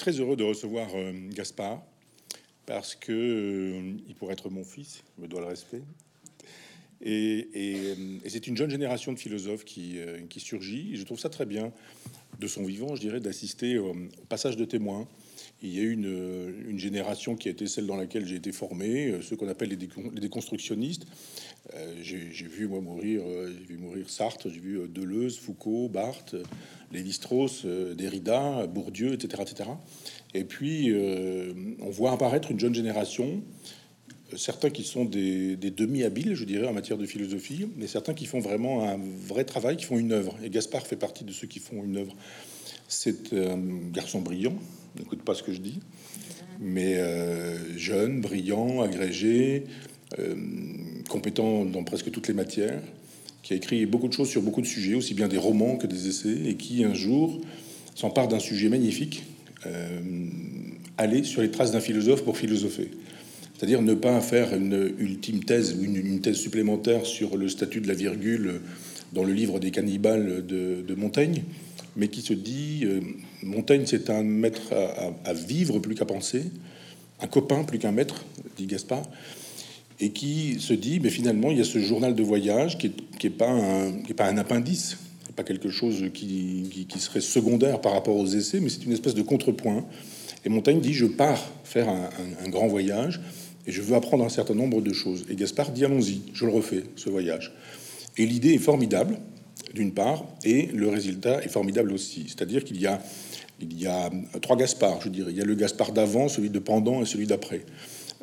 très heureux de recevoir euh, Gaspard parce que euh, il pourrait être mon fils, je me dois le respect. Et, euh, c'est une jeune génération de philosophes qui, qui surgit. Et je trouve ça très bien de son vivant, je dirais, d'assister au, passage de témoins. Il y a une, une génération qui a été celle dans laquelle j'ai été formé, ceux qu'on appelle les, déconstructionnistes. j'ai vu moi mourir, j'ai vu mourir Sartre, j'ai vu Deleuze, Foucault, Barthes, Lévi-Strauss, euh, Derrida, Bourdieu, etc., etc. Et puis, euh, on voit apparaître une jeune génération, euh, certains qui sont des, demi-habiles, je dirais, en matière de philosophie, mais certains qui font vraiment un vrai travail, qui font une œuvre. Et Gaspard fait partie de ceux qui font une œuvre. C'est un garçon brillant, n'écoute pas ce que je dis, mais jeune, brillant, agrégé, compétent dans presque toutes les matières qui a écrit beaucoup de choses sur beaucoup de sujets, aussi bien des romans que des essais, et qui un jour s'empare d'un sujet magnifique, euh, aller sur les traces d'un philosophe pour philosopher. C'est-à-dire ne pas faire une ultime thèse ou une, thèse supplémentaire sur le statut de la virgule dans le livre des cannibales de, Montaigne, mais qui se dit euh, Montaigne, c'est un maître à, vivre plus qu'à penser, un copain plus qu'un maître, dit Gaspard et qui se dit, mais finalement, il y a ce journal de voyage qui est, pas un, pas appendice, pas quelque chose qui, qui, serait secondaire par rapport aux essais, mais c'est une espèce de contrepoint. Et Montaigne dit, je pars faire un, un, grand voyage et je veux apprendre un certain nombre de choses. Et Gaspard dit, allons-y, je le refais, ce voyage. Et l'idée est formidable, d'une part, et le résultat est formidable aussi. C'est-à-dire qu'il y a, il y a trois Gaspards, je dirais. Il y a le Gaspard d'avant, celui de pendant et celui d'après.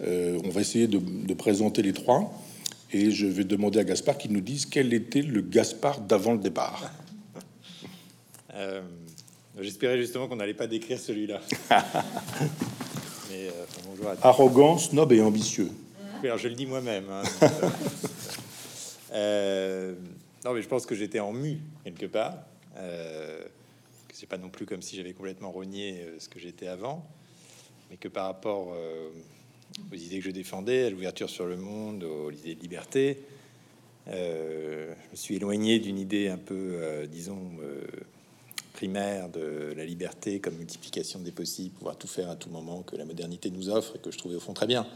Euh, on va essayer de, présenter les trois. Et je vais demander à Gaspard qu'il nous dise quel était le Gaspard d'avant le départ. Euh, j'espérais justement qu'on n'allait pas décrire celui-là. mais, euh, Arrogant, snob et ambitieux. Alors, je le dis moi-même. Hein. non, mais je pense que j'étais en mu quelque part. c'est pas non plus comme si j'avais complètement renié ce que j'étais avant, mais que par rapport aux idées que je défendais, à l'ouverture sur le monde, aux idées de liberté. Euh, je me suis éloigné d'une idée un peu, euh, disons, euh, primaire de la liberté comme multiplication des possibles, pouvoir tout faire à tout moment que la modernité nous offre et que je trouvais au fond très bien.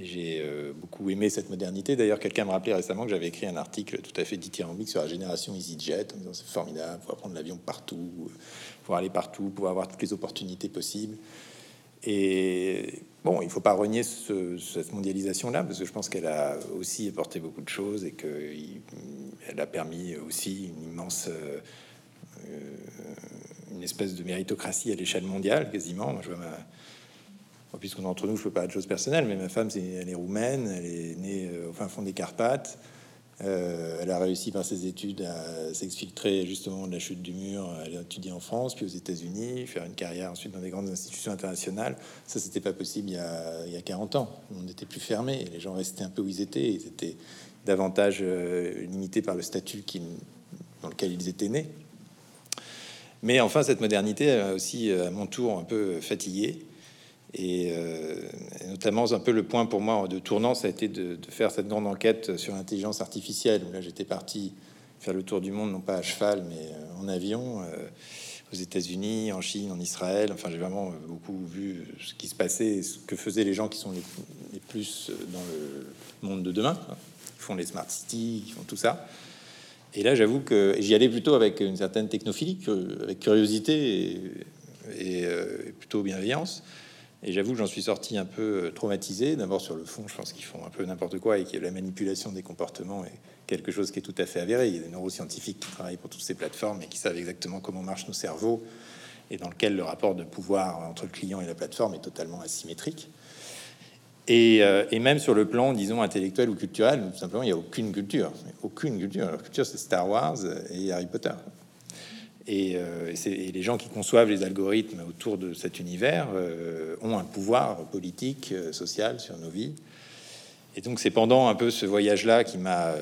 J'ai beaucoup aimé cette modernité. D'ailleurs, quelqu'un me rappelait récemment que j'avais écrit un article tout à fait dithyrambique sur la génération EasyJet, en disant c'est formidable, pouvoir prendre l'avion partout, pouvoir aller partout, pouvoir avoir toutes les opportunités possibles. Et bon, il ne faut pas renier cette mondialisation-là, parce que je pense qu'elle a aussi apporté beaucoup de choses et qu'elle a permis aussi une immense, euh, une espèce de méritocratie à l'échelle mondiale, quasiment. Puisqu'on entre nous, je peux pas de choses personnelles, mais ma femme, elle est roumaine, elle est née euh, au fin fond des Carpates. Euh, elle a réussi par ses études à s'exfiltrer justement de la chute du mur, aller étudier en France, puis aux États-Unis, faire une carrière ensuite dans des grandes institutions internationales. Ça, c'était pas possible il y, a, il y a 40 ans. On était plus fermé, les gens restaient un peu où ils étaient. Ils étaient davantage euh, limités par le statut qui, dans lequel ils étaient nés. Mais enfin, cette modernité a aussi, à mon tour, un peu fatigué. Euh, et, notamment, un peu le point pour moi de tournant, ça a été de, faire cette grande enquête sur l'intelligence artificielle. là, j'étais parti faire le tour du monde, non pas à cheval, mais euh, en avion, euh, aux États-Unis, en Chine, en Israël. Enfin, j'ai vraiment beaucoup vu ce qui se passait, ce que faisaient les gens qui sont les, plus dans le monde de demain, qui font les smart cities, qui font tout ça. Et là, j'avoue que j'y allais plutôt avec une certaine technophilie, avec curiosité et plutôt bienveillance. Et j'avoue que j'en suis sorti un peu euh, traumatisé. D'abord sur le fond, je pense qu'ils font un peu n'importe quoi et que la manipulation des comportements est quelque chose qui est tout à fait avéré. Il y a des neuroscientifiques qui travaillent pour toutes ces plateformes et qui savent exactement comment marchent nos cerveaux et dans lequel le rapport de pouvoir entre le client et la plateforme est totalement asymétrique. Et, euh, et même sur le plan, disons, intellectuel ou culturel, tout simplement, il n'y a aucune culture. Aucune culture. La culture, c'est Star Wars et Harry Potter. Euh, et, les gens qui conçoivent les algorithmes autour de cet univers euh, ont un pouvoir politique, euh, social sur nos vies. Et donc c'est pendant un peu ce voyage-là qui m'a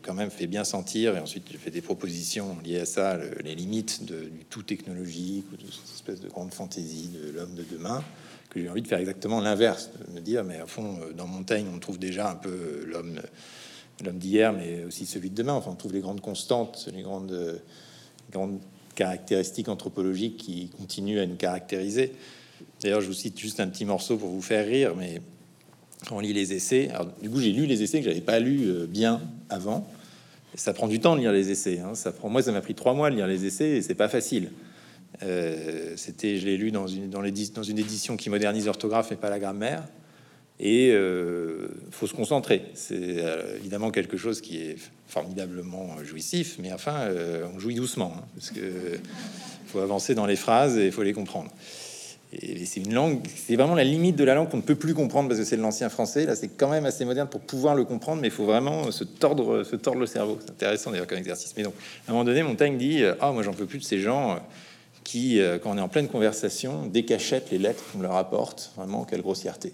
quand même fait bien sentir, et ensuite j'ai fait des propositions liées à ça, les limites du tout technologique, ou de cette espèce de grande fantaisie de l'homme de demain, que j'ai envie de faire exactement l'inverse, de me dire, mais à fond, dans Montaigne, on trouve déjà un peu l'homme l'homme d'hier, mais aussi celui de demain. Enfin, on trouve les grandes constantes, les grandes, grandes caractéristiques anthropologiques qui continuent à nous caractériser. D'ailleurs, je vous cite juste un petit morceau pour vous faire rire, mais quand on lit les essais, du coup, j'ai lu les essais que j'avais pas lu euh, bien avant. ça prend du temps de lire les essais. Hein. Ça prend, moi, ça m'a pris trois mois de lire les essais et c'est pas facile. Euh, c'était, je l'ai lu dans une, dans, dans une édition qui modernise l'orthographe et pas la grammaire. Et euh, faut se concentrer. C'est euh, évidemment quelque chose qui est formidablement jouissif, mais enfin, euh, on jouit doucement hein, parce que faut avancer dans les phrases et faut les comprendre. Et c'est une langue, c'est vraiment la limite de la langue qu'on ne peut plus comprendre parce que c'est de l'ancien français. Là, c'est quand même assez moderne pour pouvoir le comprendre, mais il faut vraiment se tordre, le cerveau. C'est intéressant d'ailleurs comme exercice. Mais donc, à un moment donné, Montaigne dit Ah, moi, j'en peux plus de ces gens qui, quand on est en pleine conversation, décachettent les lettres qu'on leur apporte. Vraiment, quelle grossièreté.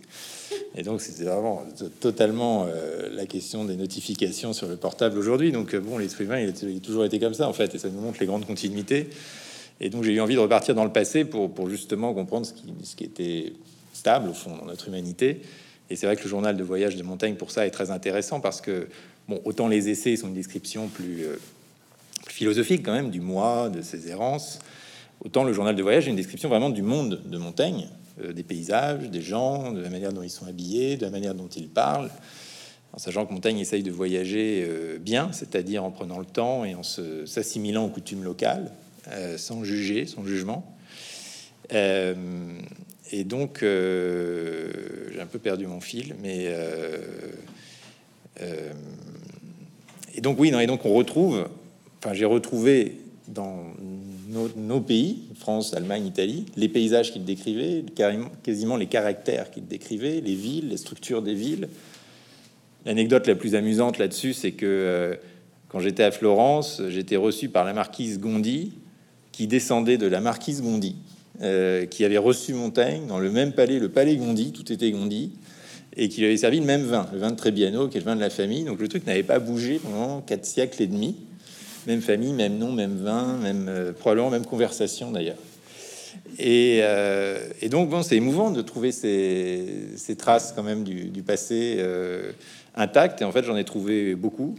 Et donc, c'était vraiment totalement euh, la question des notifications sur le portable aujourd'hui. Donc, euh, bon, l'être humain, il a, toujours été comme ça, en fait, et ça nous montre les grandes continuités. Et donc, j'ai eu envie de repartir dans le passé pour, justement comprendre ce qui, était stable, au fond, dans notre humanité. Et c'est vrai que le journal de voyage de Montaigne, pour ça, est très intéressant parce que, bon, autant les essais sont une description plus, euh, philosophique, quand même, du moi, de ses errances, autant le journal de voyage est une description vraiment du monde de Montaigne euh, des paysages, des gens, de la manière dont ils sont habillés, de la manière dont ils parlent. En sachant que Montaigne essaye de voyager euh, bien, c'est-à-dire en prenant le temps et en s'assimilant aux coutumes locales, euh, sans juger, sans jugement. et donc, j'ai un peu perdu mon fil, mais et donc oui, non, et donc on retrouve, enfin j'ai retrouvé dans nos, pays, France, Allemagne, Italie, les paysages qu'il décrivait, quasiment les caractères qu'il décrivait, les villes, les structures des villes. L'anecdote la plus amusante là-dessus, c'est que euh, quand j'étais à Florence, j'étais reçu par la marquise Gondi, qui descendait de la marquise Gondi, euh, qui avait reçu Montaigne dans le même palais, le palais Gondi, tout était Gondi, et qui lui avait servi le même vin, le vin de Trebbiano, qui est le vin de la famille. Donc le truc n'avait pas bougé pendant quatre siècles et demi. Même famille, même nom, même vin, même euh, probablement même conversation d'ailleurs. Et, euh, donc bon, c'est émouvant de trouver ces, traces quand même du, passé euh, intactes. Et en fait, j'en ai trouvé beaucoup.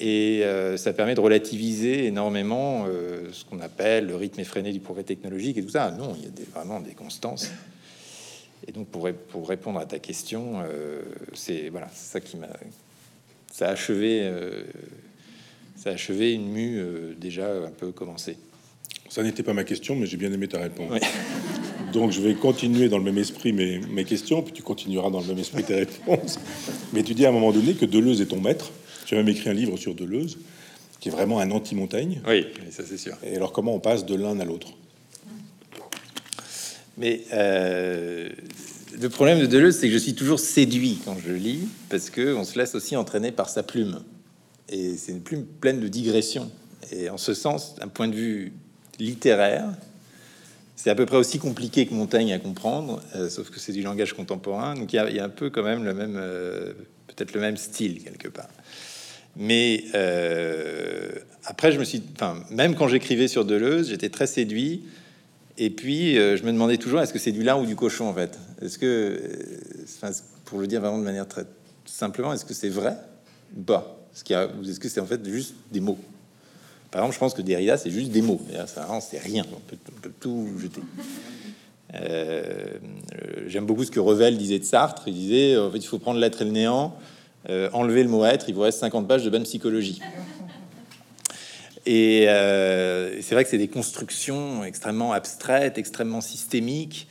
Et ça permet de relativiser énormément ce qu'on appelle le rythme effréné du progrès technologique et tout ça. Non, il y a vraiment des constances. Et donc, pour, pour répondre à ta question, c'est voilà, ça qui m'a ça a achevé ça a achevé une mue euh, déjà un peu commencée. Ça n'était pas ma question, mais j'ai bien aimé ta réponse. Donc je vais continuer dans le même esprit mes, mes, questions, puis tu continueras dans le même esprit tes réponses. Mais tu dis à un moment donné que Deleuze est ton maître. Tu as même écrit un livre sur Deleuze, qui est vraiment un anti-montagne. Oui, ça c'est sûr. Et alors comment on passe de l'un à l'autre? Mais euh, le problème de Deleuze, c'est que je suis toujours séduit quand je lis, parce que on se laisse aussi entraîner par sa plume. Et c'est une plume pleine de digressions. Et en ce sens, d'un point de vue littéraire, c'est à peu près aussi compliqué que Montaigne à comprendre, euh, sauf que c'est du langage contemporain. Donc il y, a un peu quand même le même, euh, peut-être le même style quelque part. Mais euh, après, je me suis, enfin, même quand j'écrivais sur Deleuze, j'étais très séduit. Et puis, je me demandais toujours, est-ce que c'est du lard ou du cochon en fait? Est-ce que, pour le dire vraiment de manière très simplement, est-ce que c'est vrai ou pas est-ce que c'est en fait juste des mots Par exemple, je pense que Derrida, c'est juste des mots. Ça, c'est rien. On peut, tout jeter. Euh, j'aime beaucoup ce que Revel disait de Sartre. Il disait en fait, il faut prendre l'être et le néant, euh, enlever le mot être, il vous reste 50 pages de bonne psychologie. Et euh, c'est vrai que c'est des constructions extrêmement abstraites, extrêmement systémiques,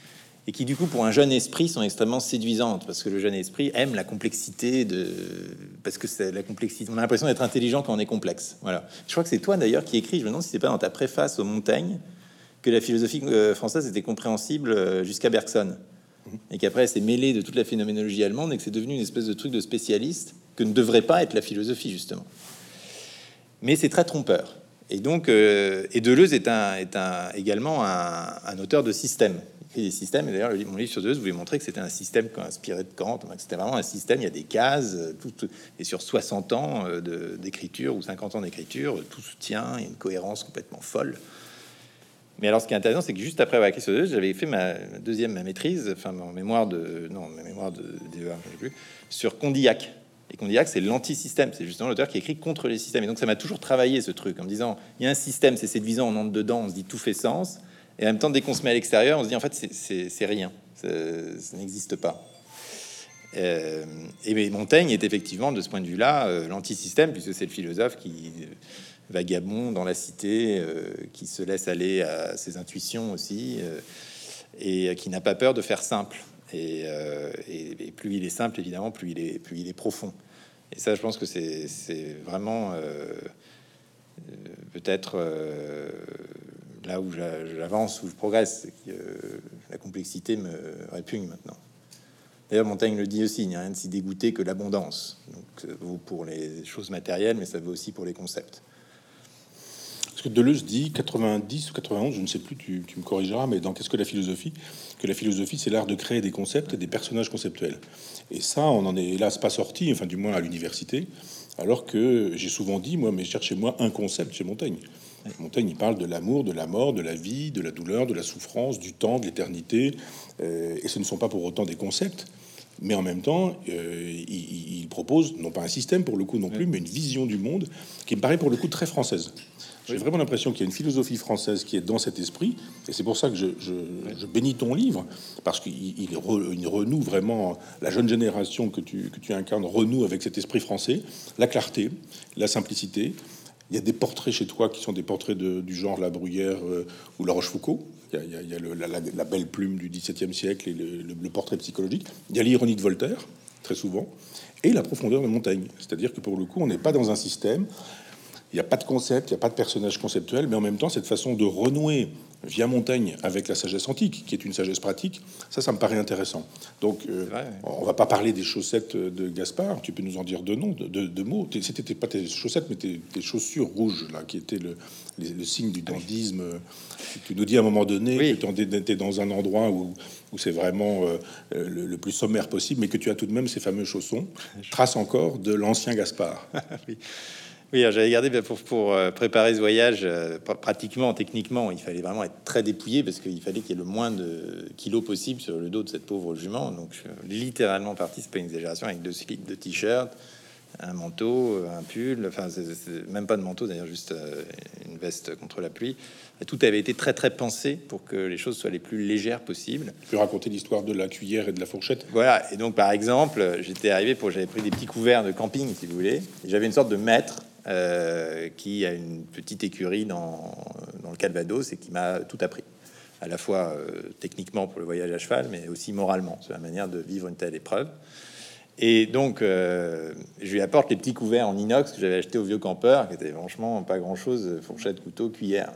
et qui du coup pour un jeune esprit sont extrêmement séduisantes parce que le jeune esprit aime la complexité de parce que c'est la complexité on a l'impression d'être intelligent quand on est complexe. Voilà. Je crois que c'est toi d'ailleurs qui écris. Je me demande si c'est pas dans ta préface aux montagnes que la philosophie euh, française était compréhensible euh, jusqu'à Bergson. Mhm. et qu'après elle s'est mêlée de toute la phénoménologie allemande et que c'est devenu une espèce de truc de spécialiste que ne devrait pas être la philosophie justement. Mais c'est très trompeur et donc euh, et Deleuze est un également un, auteur de système des systèmes. Et d'ailleurs, mon livre sur Deleuze voulait montrer que c'était un système inspiré de Kant. C'était vraiment un système, il y a des cases, euh, tout, et sur 60 ans euh, d'écriture ou 50 ans d'écriture, tout se tient, il y a une cohérence complètement folle. Mais alors, ce qui est intéressant, c'est que juste après avoir écrit sur Deleuze, j'avais fait ma deuxième ma maîtrise, enfin mon mémoire de non, ma mémoire de DEA, plus, sur Condillac. Et Condillac, c'est l'anti-système. C'est justement l'auteur qui écrit contre les systèmes. Et donc, ça m'a toujours travaillé ce truc en me disant il y a un système, c'est séduisant, on entre dedans, on se dit tout fait sens. Et en même temps, dès qu'on se met à l'extérieur, on se dit en fait, c'est rien, ça, n'existe pas. Euh, et Montaigne est effectivement, de ce point de vue-là, euh, l'antisystème, puisque c'est le philosophe qui vagabond dans la cité, euh, qui se laisse aller à ses intuitions aussi, et qui n'a pas peur de faire simple. Et, et, plus il est simple, évidemment, plus il est, plus il est profond. Et ça, je pense que c'est vraiment peut-être là où j'avance, où je progresse, la complexité me répugne maintenant. D'ailleurs, Montaigne le dit aussi, il n'y a rien de si dégoûté que l'abondance. Donc, ça vaut pour les choses matérielles, mais ça vaut aussi pour les concepts. Ce que Deleuze dit, 90 ou 91, je ne sais plus, tu, me corrigeras, mais dans Qu'est-ce que la philosophie? Que la philosophie, c'est l'art de créer des concepts et des personnages conceptuels. Et ça, on en est hélas pas sorti, enfin du moins à l'université, alors que j'ai souvent dit, moi, mais cherchez-moi un concept chez Montaigne. Montaigne, il parle de l'amour, de la mort, de la vie, de la douleur, de la souffrance, du temps, de l'éternité. Euh, et ce ne sont pas pour autant des concepts, mais en même temps, euh, il, propose non pas un système pour le coup non plus, mais une vision du monde qui me paraît pour le coup très française. J'ai vraiment l'impression qu'il y a une philosophie française qui est dans cet esprit, et c'est pour ça que je, bénis ton livre, parce qu'il renoue vraiment, la jeune génération que tu, incarnes renoue avec cet esprit français, la clarté, la simplicité, il y a des portraits chez toi qui sont des portraits du genre La Bruyère euh, ou La Rochefoucauld. Il y a, la, belle plume du XVIIe siècle et le, portrait psychologique. Il y a l'ironie de Voltaire, très souvent, et la profondeur de Montaigne. C'est-à-dire que pour le coup, on n'est pas dans un système, il n'y a pas de concept, il n'y a pas de personnage conceptuel, mais en même temps, cette façon de renouer via Montaigne avec la sagesse antique, qui est une sagesse pratique, ça, ça me paraît intéressant. Donc, euh, on va pas parler des chaussettes de Gaspard. Tu peux nous en dire deux noms, deux, mots. C'était pas tes chaussettes, mais tes, chaussures rouges là, qui étaient le, signe du dandisme. Tu nous dis à un moment donné que tu étais dans un endroit où, c'est vraiment euh, le, plus sommaire possible, mais que tu as tout de même ces fameux chaussons, trace encore de l'ancien Gaspard. oui. Oui, j'avais gardé pour, pour, euh, préparer ce voyage, euh, pratiquement, techniquement, il fallait vraiment être très dépouillé parce qu'il fallait qu'il y ait le moins de kilos possible sur le dos de cette pauvre jument. Donc, je suis littéralement parti, c'est pas une exagération, avec deux slips, de t-shirts, un manteau, un pull, enfin, même pas de manteau d'ailleurs, juste euh, une veste contre la pluie. tout avait été très très pensé pour que les choses soient les plus légères possibles. Tu peux raconter l'histoire de la cuillère et de la fourchette? Voilà, et donc par exemple, j'étais arrivé pour, j'avais pris des petits couverts de camping si vous voulez, j'avais une sorte de maître euh, qui a une petite écurie dans, le Calvados et qui m'a tout appris, à la fois euh, techniquement pour le voyage à cheval, mais aussi moralement sur la manière de vivre une telle épreuve. Et donc, euh, je lui apporte les petits couverts en inox que j'avais acheté au vieux campeur, qui était franchement pas grand chose, fourchette, couteau, cuillère.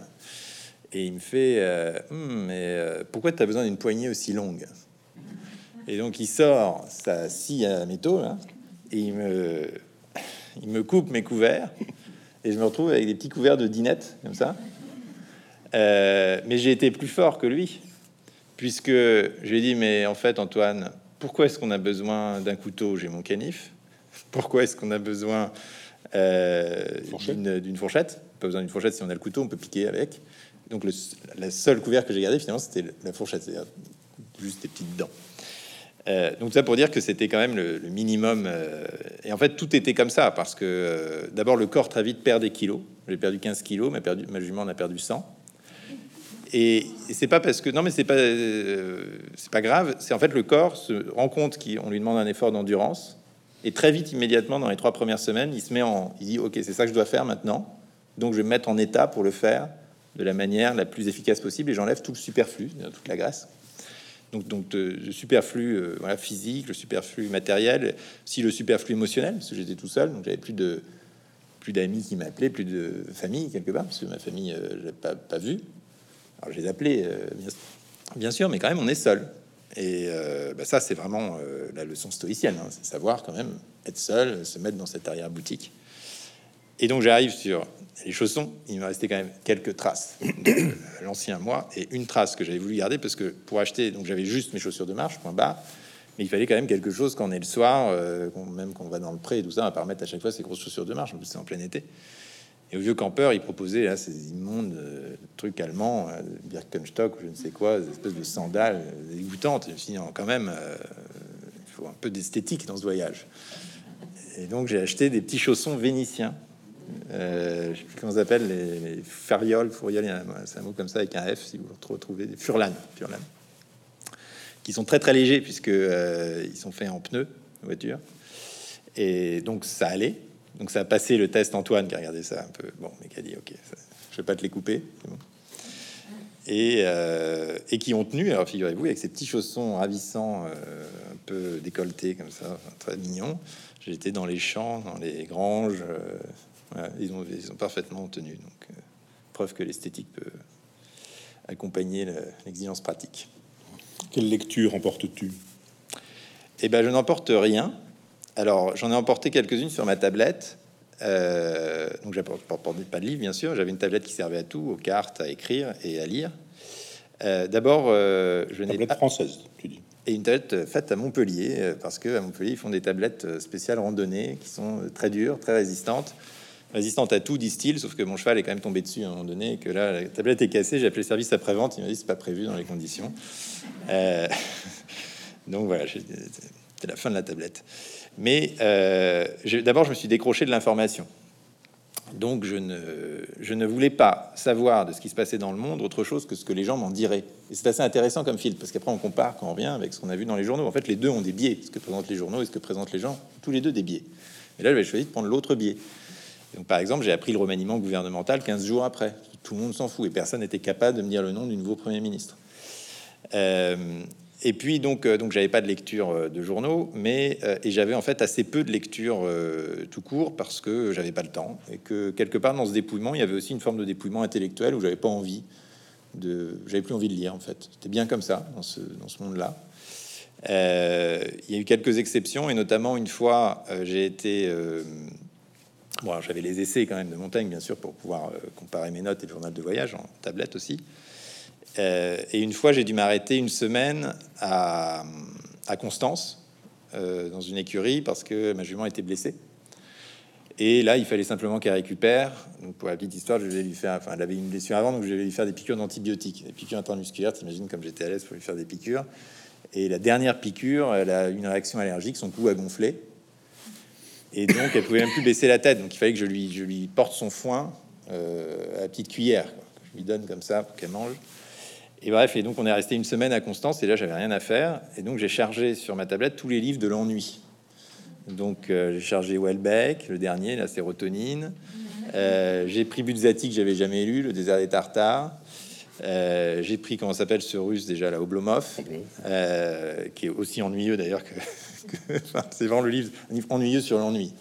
Et il me fait, hum, mais pourquoi tu as besoin d'une poignée aussi longue? Et donc, il sort sa scie à métaux, et il me il me coupe mes couverts et je me retrouve avec des petits couverts de dinette comme ça. Euh, mais j'ai été plus fort que lui, puisque je lui ai dit Mais en fait, Antoine, pourquoi est-ce qu'on a besoin d'un couteau J'ai mon canif. Pourquoi est-ce qu'on a besoin euh, d'une fourchette? Pas besoin d'une fourchette, si on a le couteau, on peut piquer avec. Donc, le, la seule couvert que j'ai gardé, finalement, c'était la fourchette, c'est-à-dire juste des petites dents. Euh, donc ça pour dire que c'était quand même le, minimum. Euh, et en fait, tout était comme ça, parce que euh, d'abord, le corps très vite perd des kilos. J'ai perdu 15 kilos, perdu, ma jument en a perdu 100. Et, c'est pas parce que... Non, mais c'est pas, c'est pas grave. C'est en fait le corps se rend compte qu'on lui demande un effort d'endurance. Et très vite, immédiatement, dans les trois premières semaines, il se met en... Il dit, OK, c'est ça que je dois faire maintenant. Donc je vais me mettre en état pour le faire de la manière la plus efficace possible. Et j'enlève tout le superflu, toute la graisse donc, donc le superflu euh, physique, le superflu matériel, si le superflu émotionnel, parce que j'étais tout seul, donc j'avais plus de plus d'amis qui m'appelaient, plus de famille quelque part, parce que ma famille, euh, je l'ai pas, pas vu. Alors je les appelais, euh, bien, sûr, mais quand même, on est seul. Et bah, ça, c'est vraiment la leçon stoïcienne, hein, c'est savoir quand même être seul, se mettre dans cette arrière-boutique. Et donc j'arrive sur les chaussons, il me restait quand même quelques traces de l'ancien moi et une trace que j'avais voulu garder parce que pour acheter, donc j'avais juste mes chaussures de marche, point bas, mais il fallait quand même quelque chose quand on est le soir, euh, même quand on va dans le pré et tout ça, on va pas à chaque fois ces grosses chaussures de marche, en plus c'est en plein été. Et au vieux campeur, il proposait là, ces immondes euh, trucs allemands, euh, Birkenstock ou je ne sais quoi, des espèces de sandales dégoûtantes. Et je quand même, il faut un peu d'esthétique dans ce voyage. Et donc j'ai acheté des petits chaussons vénitiens Euh, je sais plus comment ça s'appelle, les, les farioles, fourioles, c'est un mot comme ça avec un F si vous retrouvez, des furlan, furlan, qui sont très très légers puisque euh, ils sont faits en pneus voiture. Et donc ça allait. Donc ça a passé le test Antoine qui a regardé ça un peu. Bon, mais qui a dit ok, je vais pas te les couper. Et, euh, et, qui ont tenu. Alors figurez-vous, avec ces petits chaussons ravissants, euh, un peu décolletés comme ça, très mignons. J'étais dans les champs, dans les granges. Euh, ils, ont, ils ont parfaitement tenu. Donc preuve que l'esthétique peut accompagner l'exigence pratique. Quelle lecture emportes-tu? Eh ben, je n'emporte rien. Alors, j'en ai emporté quelques-unes sur ma tablette. Euh, donc, j'apporte pas de livre, bien sûr. J'avais une tablette qui servait à tout, aux cartes, à écrire et à lire. Euh, d'abord, euh, je n'ai pas française, tu dis. Et une tablette faite à Montpellier, euh, parce que à Montpellier, ils font des tablettes spéciales randonnées qui sont très dures, très résistantes. Résistantes à tout, disent-ils, sauf que mon cheval est quand même tombé dessus à un moment donné, et que là, la tablette est cassée. J'ai appelé le service après-vente, il m'a dit c'est pas prévu dans les conditions. donc voilà, c'est la fin de la tablette. Mais euh, d'abord, je me suis décroché de l'information. Donc, je ne, je ne voulais pas savoir de ce qui se passait dans le monde autre chose que ce que les gens m'en diraient. Et c'est assez intéressant comme filtre, parce qu'après, on compare quand on revient avec ce qu'on a vu dans les journaux. En fait, les deux ont des biais. Ce que présentent les journaux et ce que présentent les gens, tous les deux des biais. Et là, j'avais choisi de prendre l'autre biais. Par exemple, j'ai appris le remaniement gouvernemental 15 jours après. Tout le monde s'en fout et personne n'était capable de me dire le nom du nouveau Premier ministre. Euh, et puis donc, euh, donc j'avais pas de lecture euh, de journaux, mais et j'avais en fait assez peu de lecture tout court parce que j'avais pas le temps et que quelque part dans ce dépouillement, il y avait aussi une forme de dépouillement intellectuel où j'avais pas envie de, j'avais plus envie de lire en fait. C'était bien comme ça dans ce, dans ce monde-là. il y a eu quelques exceptions et notamment une fois, j'ai été Bon, j'avais les essais quand même de Montaigne, bien sûr, pour pouvoir comparer mes notes et le journal de voyage en tablette aussi. Euh, et une fois, j'ai dû m'arrêter une semaine à, Constance, euh, dans une écurie, parce que ma jument était blessée. Et là, il fallait simplement qu'elle récupère. Donc, pour la petite histoire, je vais lui faire. Enfin, elle avait une blessure avant, donc je vais lui faire des piqûres d'antibiotiques, des piqûres intramusculaires. T'imagines comme j'étais à l'aise pour lui faire des piqûres. Et la dernière piqûre, elle a une réaction allergique, son cou a gonflé. Et donc, elle pouvait même plus baisser la tête. Donc, il fallait que je lui, je lui porte son foin euh, à la petite cuillère. Je lui donne comme ça pour qu'elle mange. Et bref, et donc on est resté une semaine à Constance, et là j'avais rien à faire, et donc j'ai chargé sur ma tablette tous les livres de l'ennui. Donc euh, j'ai chargé Welbeck, le dernier, la sérotonine. Euh, j'ai pris Buzzati que j'avais jamais lu, Le désert des Tartares. Euh, j'ai pris comment s'appelle ce russe déjà, la Oblomov, qui est aussi ennuyeux d'ailleurs que, c'est vraiment le livre, ennuyeux sur l'ennui.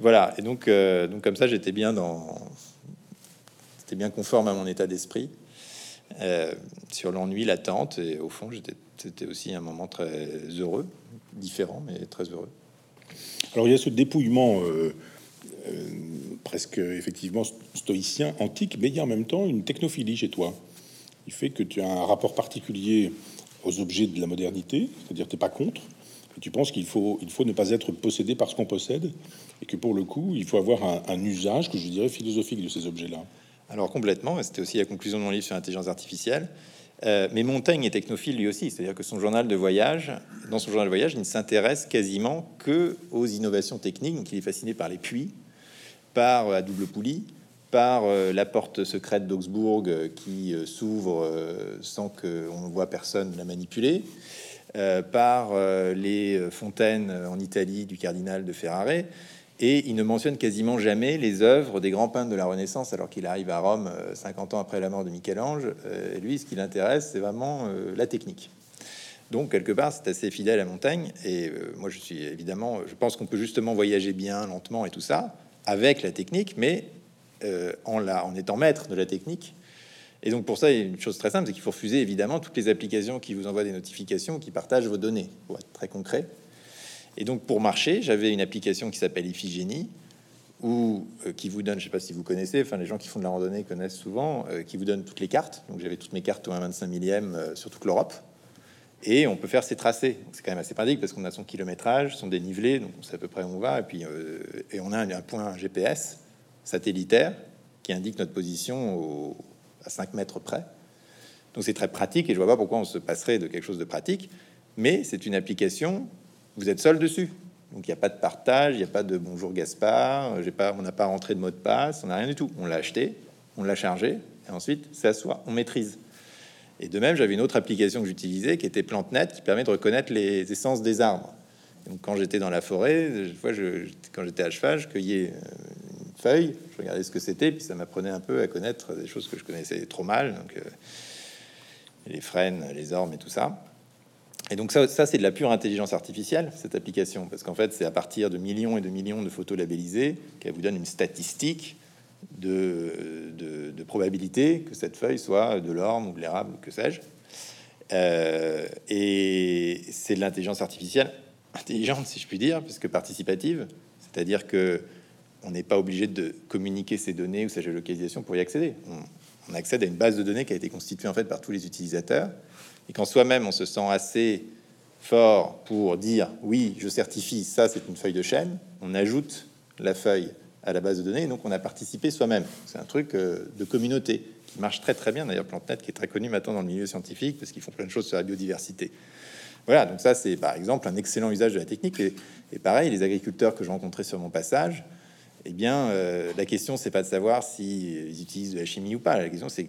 Voilà, et donc, donc comme ça j'étais bien dans, c'était bien conforme à mon état d'esprit. Euh, sur l'ennui, l'attente. Et au fond, c'était aussi un moment très heureux, différent, mais très heureux. Alors il y a ce dépouillement euh, euh, presque effectivement stoïcien, antique, mais il y a en même temps une technophilie chez toi. Il fait que tu as un rapport particulier aux objets de la modernité, c'est-à-dire tu n'es pas contre, tu penses qu'il faut, il faut ne pas être possédé par ce qu'on possède, et que pour le coup, il faut avoir un, usage que je dirais philosophique de ces objets-là. Alors complètement, c'était aussi la conclusion de mon livre sur l'intelligence artificielle. Euh, mais Montaigne est technophile lui aussi, c'est-à-dire que son journal de voyage, dans son journal de voyage, il ne s'intéresse quasiment que aux innovations techniques. Donc il est fasciné par les puits, par la double poulie, par euh, la porte secrète d'Augsbourg euh, qui s'ouvre sans qu'on voit personne la manipuler, par les fontaines en Italie du cardinal de Ferrare. Et il ne mentionne quasiment jamais les œuvres des grands peintres de la Renaissance, alors qu'il arrive à Rome 50 euh, ans après la mort de Michel-Ange. Euh, lui, ce qui l'intéresse, c'est vraiment euh, la technique. Donc, quelque part, c'est assez fidèle à Montaigne. Et moi, je suis évidemment, je pense qu'on peut justement voyager bien, lentement et tout ça, avec la technique, mais en, en étant maître de la technique. Et donc, pour ça, il y a une chose très simple, c'est qu'il faut refuser évidemment toutes les applications qui vous envoient des notifications, qui partagent vos données, pour être très concret. Et donc pour marcher, j'avais une application qui s'appelle Iphigénie, ou euh, qui vous donne, je sais pas si vous connaissez, enfin les gens qui font de la randonnée connaissent souvent, euh, qui vous donne toutes les cartes. Donc j'avais toutes mes cartes au 1,25 millième euh, sur toute l'Europe. Et on peut faire ses tracés. C'est quand même assez pratique parce qu'on a son kilométrage, son dénivelé, donc on sait à peu près où on va. Et puis et on a un, point GPS satellitaire qui indique notre position à 5 mètres près. Donc c'est très pratique et je vois pas pourquoi on se passerait de quelque chose de pratique. Mais c'est une application vous êtes seul dessus. Donc il n'y a pas de partage, il n'y a pas de bonjour Gaspard, j'ai pas, on n'a pas rentré de mot de passe, on n'a rien du tout. On l'a acheté, on l'a chargé, et ensuite c'est à soi, on maîtrise. Et de même, j'avais une autre application que j'utilisais qui était PlanteNet, qui permet de reconnaître les essences des arbres. Donc quand j'étais dans la forêt, je, quand j'étais à cheval, je cueillais euh, feuille, je regardais ce que c'était, puis ça m'apprenait un peu à connaître des choses que je connaissais trop mal, donc euh, les frênes, les ormes et tout ça. Et donc ça, ça c'est de la pure intelligence artificielle, cette application, parce qu'en fait, c'est à partir de millions et de millions de photos labellisées qu'elle vous donne une statistique de, probabilité que cette feuille soit de l'orme ou de l'érable, que sais-je. Euh, et c'est de l'intelligence artificielle intelligente, si je puis dire, puisque participative, c'est-à-dire que on n'est pas obligé de communiquer ces données ou sa géolocalisation pour y accéder. On, accède à une base de données qui a été constituée en fait par tous les utilisateurs, et quand soi-même on se sent assez fort pour dire oui, je certifie ça, c'est une feuille de chaîne, on ajoute la feuille à la base de données, et donc on a participé soi-même. C'est un truc euh, de communauté qui marche très très bien. D'ailleurs, PlanteNet qui est très connu maintenant dans le milieu scientifique parce qu'ils font plein de choses sur la biodiversité. Voilà, donc ça c'est par exemple un excellent usage de la technique. Et, pareil, les agriculteurs que j'ai rencontrés sur mon passage, eh bien, euh, la question c'est pas de savoir s'ils utilisent de la chimie ou pas. La question c'est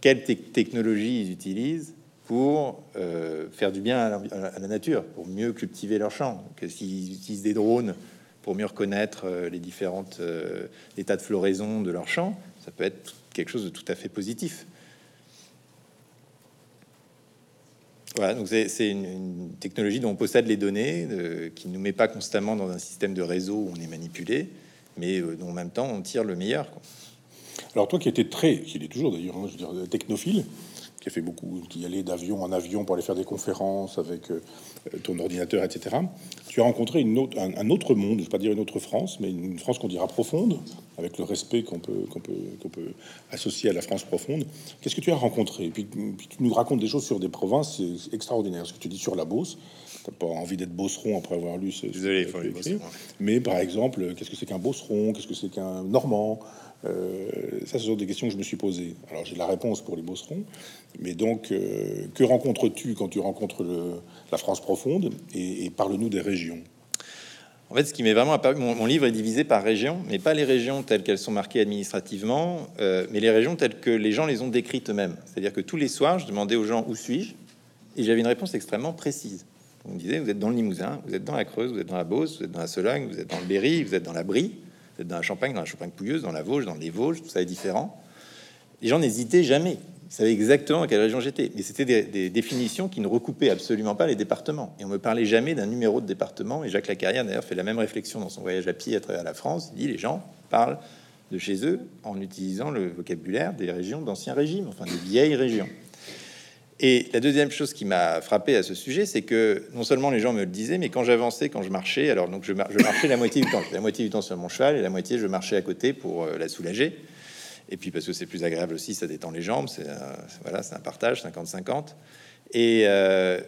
quelle technologie ils utilisent pour euh, faire du bien à la, nature, pour mieux cultiver leurs champs. Que s'ils utilisent des drones pour mieux reconnaître euh, les différentes euh, états de floraison de leur champ, ça peut être quelque chose de tout à fait positif. Voilà, donc c'est une, technologie dont on possède les données, qui ne nous met pas constamment dans un système de réseau où on est manipulé, mais euh, en même temps on tire le meilleur. Alors toi qui étais très, qui est toujours d'ailleurs, hein, je dire, technophile, qui a fait beaucoup, qui allait d'avion en avion pour aller faire des conférences avec euh, ton ordinateur, etc. Tu as rencontré un, autre monde, je ne pas dire une autre France, mais une France qu'on dira profonde, avec le respect qu'on peut, qu'on peut, qu'on peut associer à la France profonde. Qu'est-ce que tu as rencontré? Et puis, tu nous racontes des choses sur des provinces extraordinaires. Ce que tu dis sur la Beauce, t'as pas envie d'être bosseron après avoir lu ce. Désolé, Mais par exemple, qu'est-ce que c'est qu'un bosseron? Qu'est-ce que c'est qu'un normand? Euh, ça, ce sont des questions que je me suis posées. Alors, j'ai la réponse pour les bosserons, mais donc, euh, que rencontres-tu quand tu rencontres la France profonde Et, parle-nous des régions? En fait, ce qui m'est vraiment apparu, mon, livre est divisé par régions, mais pas les régions telles qu'elles sont marquées administrativement, euh, mais les régions telles que les gens les ont décrites eux-mêmes. C'est-à-dire que tous les soirs, je demandais aux gens où suis-je, et j'avais une réponse extrêmement précise. On disait, vous êtes dans le Limousin, vous êtes dans la Creuse, vous êtes dans la Beauce, vous êtes dans la Sologne, vous êtes dans le Berry, vous êtes dans la Brie dans la Champagne, dans la Champagne pouilleuse, dans la Vosges, dans les Vosges, tout ça est différent. Les gens n'hésitaient jamais. Ils savaient exactement à quelle région j'étais. Mais c'était des, définitions qui ne recoupaient absolument pas les départements. Et on me parlait jamais d'un numéro de département. Et Jacques Lacarrière, d'ailleurs, fait la même réflexion dans son voyage à pied à travers la France. Il dit les gens parlent de chez eux en utilisant le vocabulaire des régions d'ancien régime, enfin des vieilles régions. Et la deuxième chose qui m'a frappé à ce sujet, c'est que non seulement les gens me le disaient, mais quand j'avançais, quand je marchais, alors donc je, marchais la moitié du temps, la moitié du temps sur mon cheval et la moitié je marchais à côté pour euh, la soulager. Et puis parce que c'est plus agréable aussi, ça détend les jambes, c'est voilà, c'est un partage 50-50. Et, euh,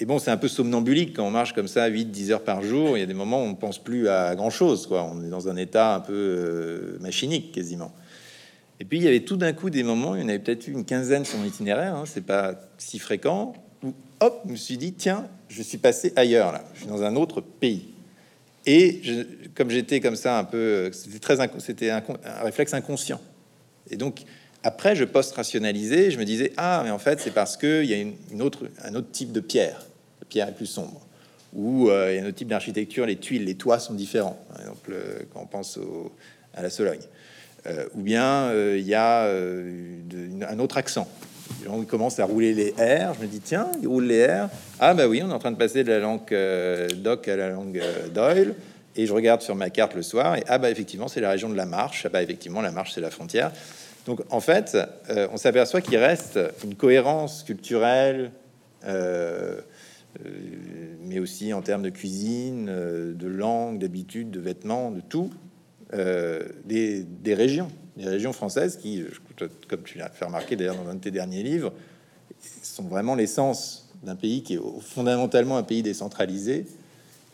et, bon, c'est un peu somnambulique quand on marche comme ça 8-10 heures par jour. Il y a des moments où on pense plus à grand chose. On est dans un état un peu euh, machinique quasiment. Et puis il y avait tout d'un coup des moments, il y en avait peut-être une quinzaine sur mon itinéraire, hein, c'est pas si fréquent, où hop, je me suis dit, tiens, je suis passé ailleurs là, je suis dans un autre pays. Et comme j'étais comme ça un peu, c'était très, c'était un, réflexe inconscient. Et donc après, je post-rationalisais, je me disais, ah, mais en fait, c'est parce qu'il y a une, autre, un autre type de pierre, la pierre est plus sombre, ou euh, il y a un autre type d'architecture, les tuiles, les toits sont différents. Par euh, quand on pense à la Sologne. Euh, ou bien euh, il y a euh, un autre accent. On commence à rouler les R. Je me dis, tiens, il roule les R. Ah, bah oui, on est en train de passer de la langue Doc à la langue Doyle. Et je regarde sur ma carte le soir. Et ah, bah effectivement, c'est la région de la Marche. Ah, bah effectivement, la Marche, c'est la frontière. Donc, en fait, on s'aperçoit qu'il reste une cohérence culturelle, mais aussi en termes de cuisine, de langue, d'habitude, de vêtements, de tout, euh, des, régions, des régions françaises qui, comme tu l'as fait remarquer d'ailleurs dans un de tes derniers livres, sont vraiment l'essence d'un pays qui est fondamentalement un pays décentralisé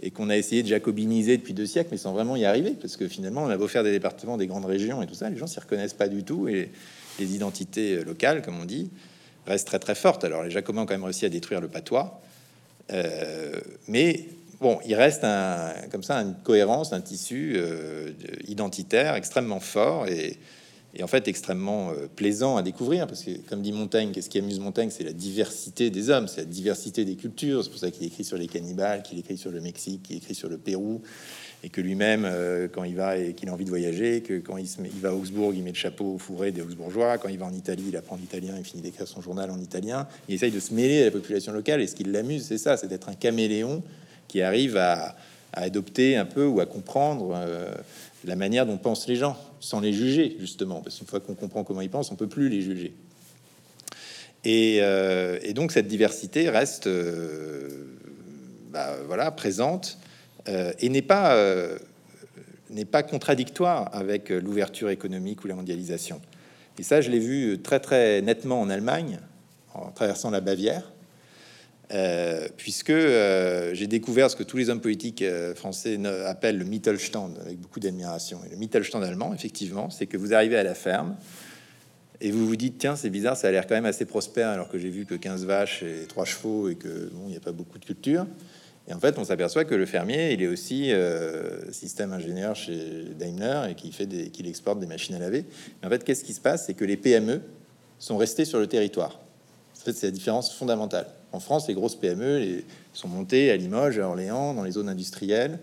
et qu'on a essayé de jacobiniser depuis deux siècles, mais sans vraiment y arriver, parce que finalement, on a beau faire des départements, des grandes régions et tout ça, les gens s'y reconnaissent pas du tout, et les identités locales, comme on dit, restent très très fortes. Alors les Jacobins ont quand même réussi à détruire le patois, euh, mais bon, il reste un, comme ça une cohérence, un tissu euh, identitaire extrêmement fort et, en fait extrêmement euh, plaisant à découvrir parce que, comme dit Montaigne, qu'est-ce qui amuse Montaigne, c'est la diversité des hommes, c'est la diversité des cultures. C'est pour ça qu'il écrit sur les cannibales, qu'il écrit sur le Mexique, qu'il écrit sur le Pérou, et que lui-même, euh, quand il va et qu'il a envie de voyager, que quand il, se met, il va à Augsbourg, il met le chapeau au fourré des Augsbourgeois. Quand il va en Italie, il apprend l'italien, il finit d'écrire son journal en italien. Il essaye de se mêler à la population locale, et ce qui l'amuse, c'est ça, c'est d'être un caméléon qui arrive à, adopter un peu ou à comprendre. Euh, la manière dont pensent les gens, sans les juger, justement, parce qu'une fois qu'on comprend comment ils pensent, on peut plus les juger. Et, euh, donc cette diversité reste euh, bah, voilà, présente et n'est pas, n'est pas contradictoire avec l'ouverture économique ou la mondialisation. Et ça, je l'ai vu très très nettement en Allemagne, en traversant la Bavière, euh, puisque euh, j'ai découvert ce que tous les hommes politiques euh, français appellent le Mittelstand avec beaucoup d'admiration. Le Mittelstand allemand, effectivement, c'est que vous arrivez à la ferme et vous vous dites tiens, c'est bizarre, ça a l'air quand même assez prospère alors que j'ai vu que 15 vaches et 3 chevaux et que bon, il n'y a pas beaucoup de culture. Et en fait, on s'aperçoit que le fermier, il est aussi système ingénieur chez Daimler et qu'il fait qu'il exporte des machines à laver. Mais en fait, qu'est-ce qui se passe? C'est que les PME sont restés sur le territoire. C'est la différence fondamentale. En France, les grosses PME sont montées à Limoges, à Orléans, dans les zones industrielles.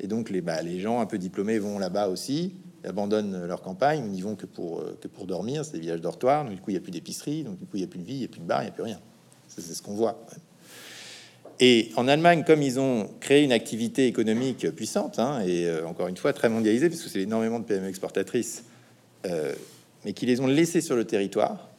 Et donc, les, bah, les gens un peu diplômés vont là-bas aussi, abandonnent leur campagne, n'y vont que pour, euh, que pour dormir. C'est des villages dortoirs. Du coup, il n'y a plus d'épicerie. Donc, du coup, il n'y a plus de vie, il n'y a plus de bar, il n'y a plus rien. C'est ce qu'on voit. Et en Allemagne, comme ils ont créé une activité économique puissante, hein, et euh, encore une fois très mondialisée, parce que c'est énormément de PME exportatrices, euh, mais qui les ont laissés sur le territoire,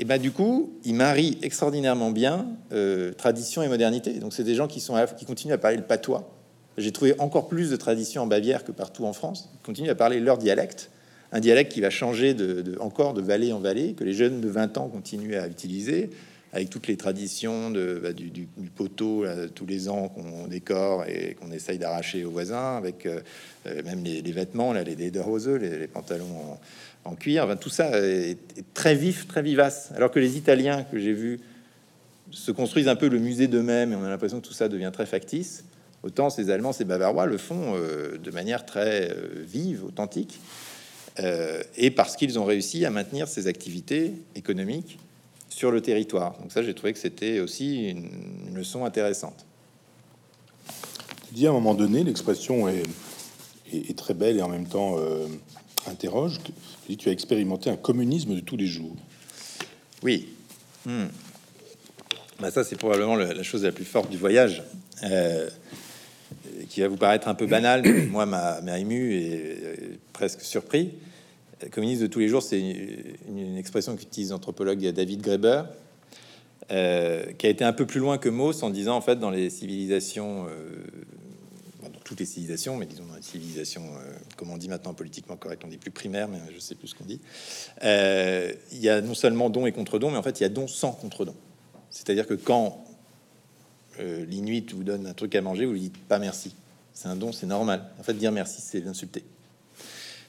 et ben du coup, ils marient extraordinairement bien euh, tradition et modernité. Donc c'est des gens qui sont qui continuent à parler le patois. J'ai trouvé encore plus de tradition en Bavière que partout en France. Ils continuent à parler leur dialecte, un dialecte qui va changer de, encore de vallée en vallée, que les jeunes de 20 ans continuent à utiliser, avec toutes les traditions bah, du, poteau tous les ans qu'on décore et qu'on essaye d'arracher aux voisins, avec euh, euh, même les, vêtements, là, les lederhose, les, les pantalons en cuir. tout ça est, très vif, très vivace. Alors que les Italiens que j'ai vus se construisent un peu le musée d'eux-mêmes et on a l'impression que tout ça devient très factice. Autant ces Allemands, ces Bavarois le font euh, de manière très euh, vive, authentique, euh, et parce qu'ils ont réussi à maintenir ces activités économiques sur le territoire. Donc ça, j'ai trouvé que c'était aussi une, leçon intéressante. Tu dis à un moment donné, l'expression est, très belle et en même temps interroge. Tu as expérimenté un communisme de tous les jours. Oui. Hmm. Bah, ça, c'est probablement la chose la plus forte du voyage, euh, qui va vous paraître un peu banal, mais moi, m'a ému et presque surpris. Communisme de tous les jours, c'est une, expression qu'utilise l'anthropologue David Graeber, euh, qui a été un peu plus loin que Mauss en disant, en fait, dans les civilisations euh, toutes les civilisations, mais disons dans les civilisations, euh, comme on dit maintenant politiquement correct, on dit plus primaire, mais je sais plus ce qu'on dit. Euh, il y a non seulement don et contre-don, mais en fait il y a don sans contre-don. C'est-à-dire que quand euh, l'Inuit vous donne un truc à manger, vous lui dites pas merci. C'est un don, c'est normal. En fait, dire merci, c'est l'insulter.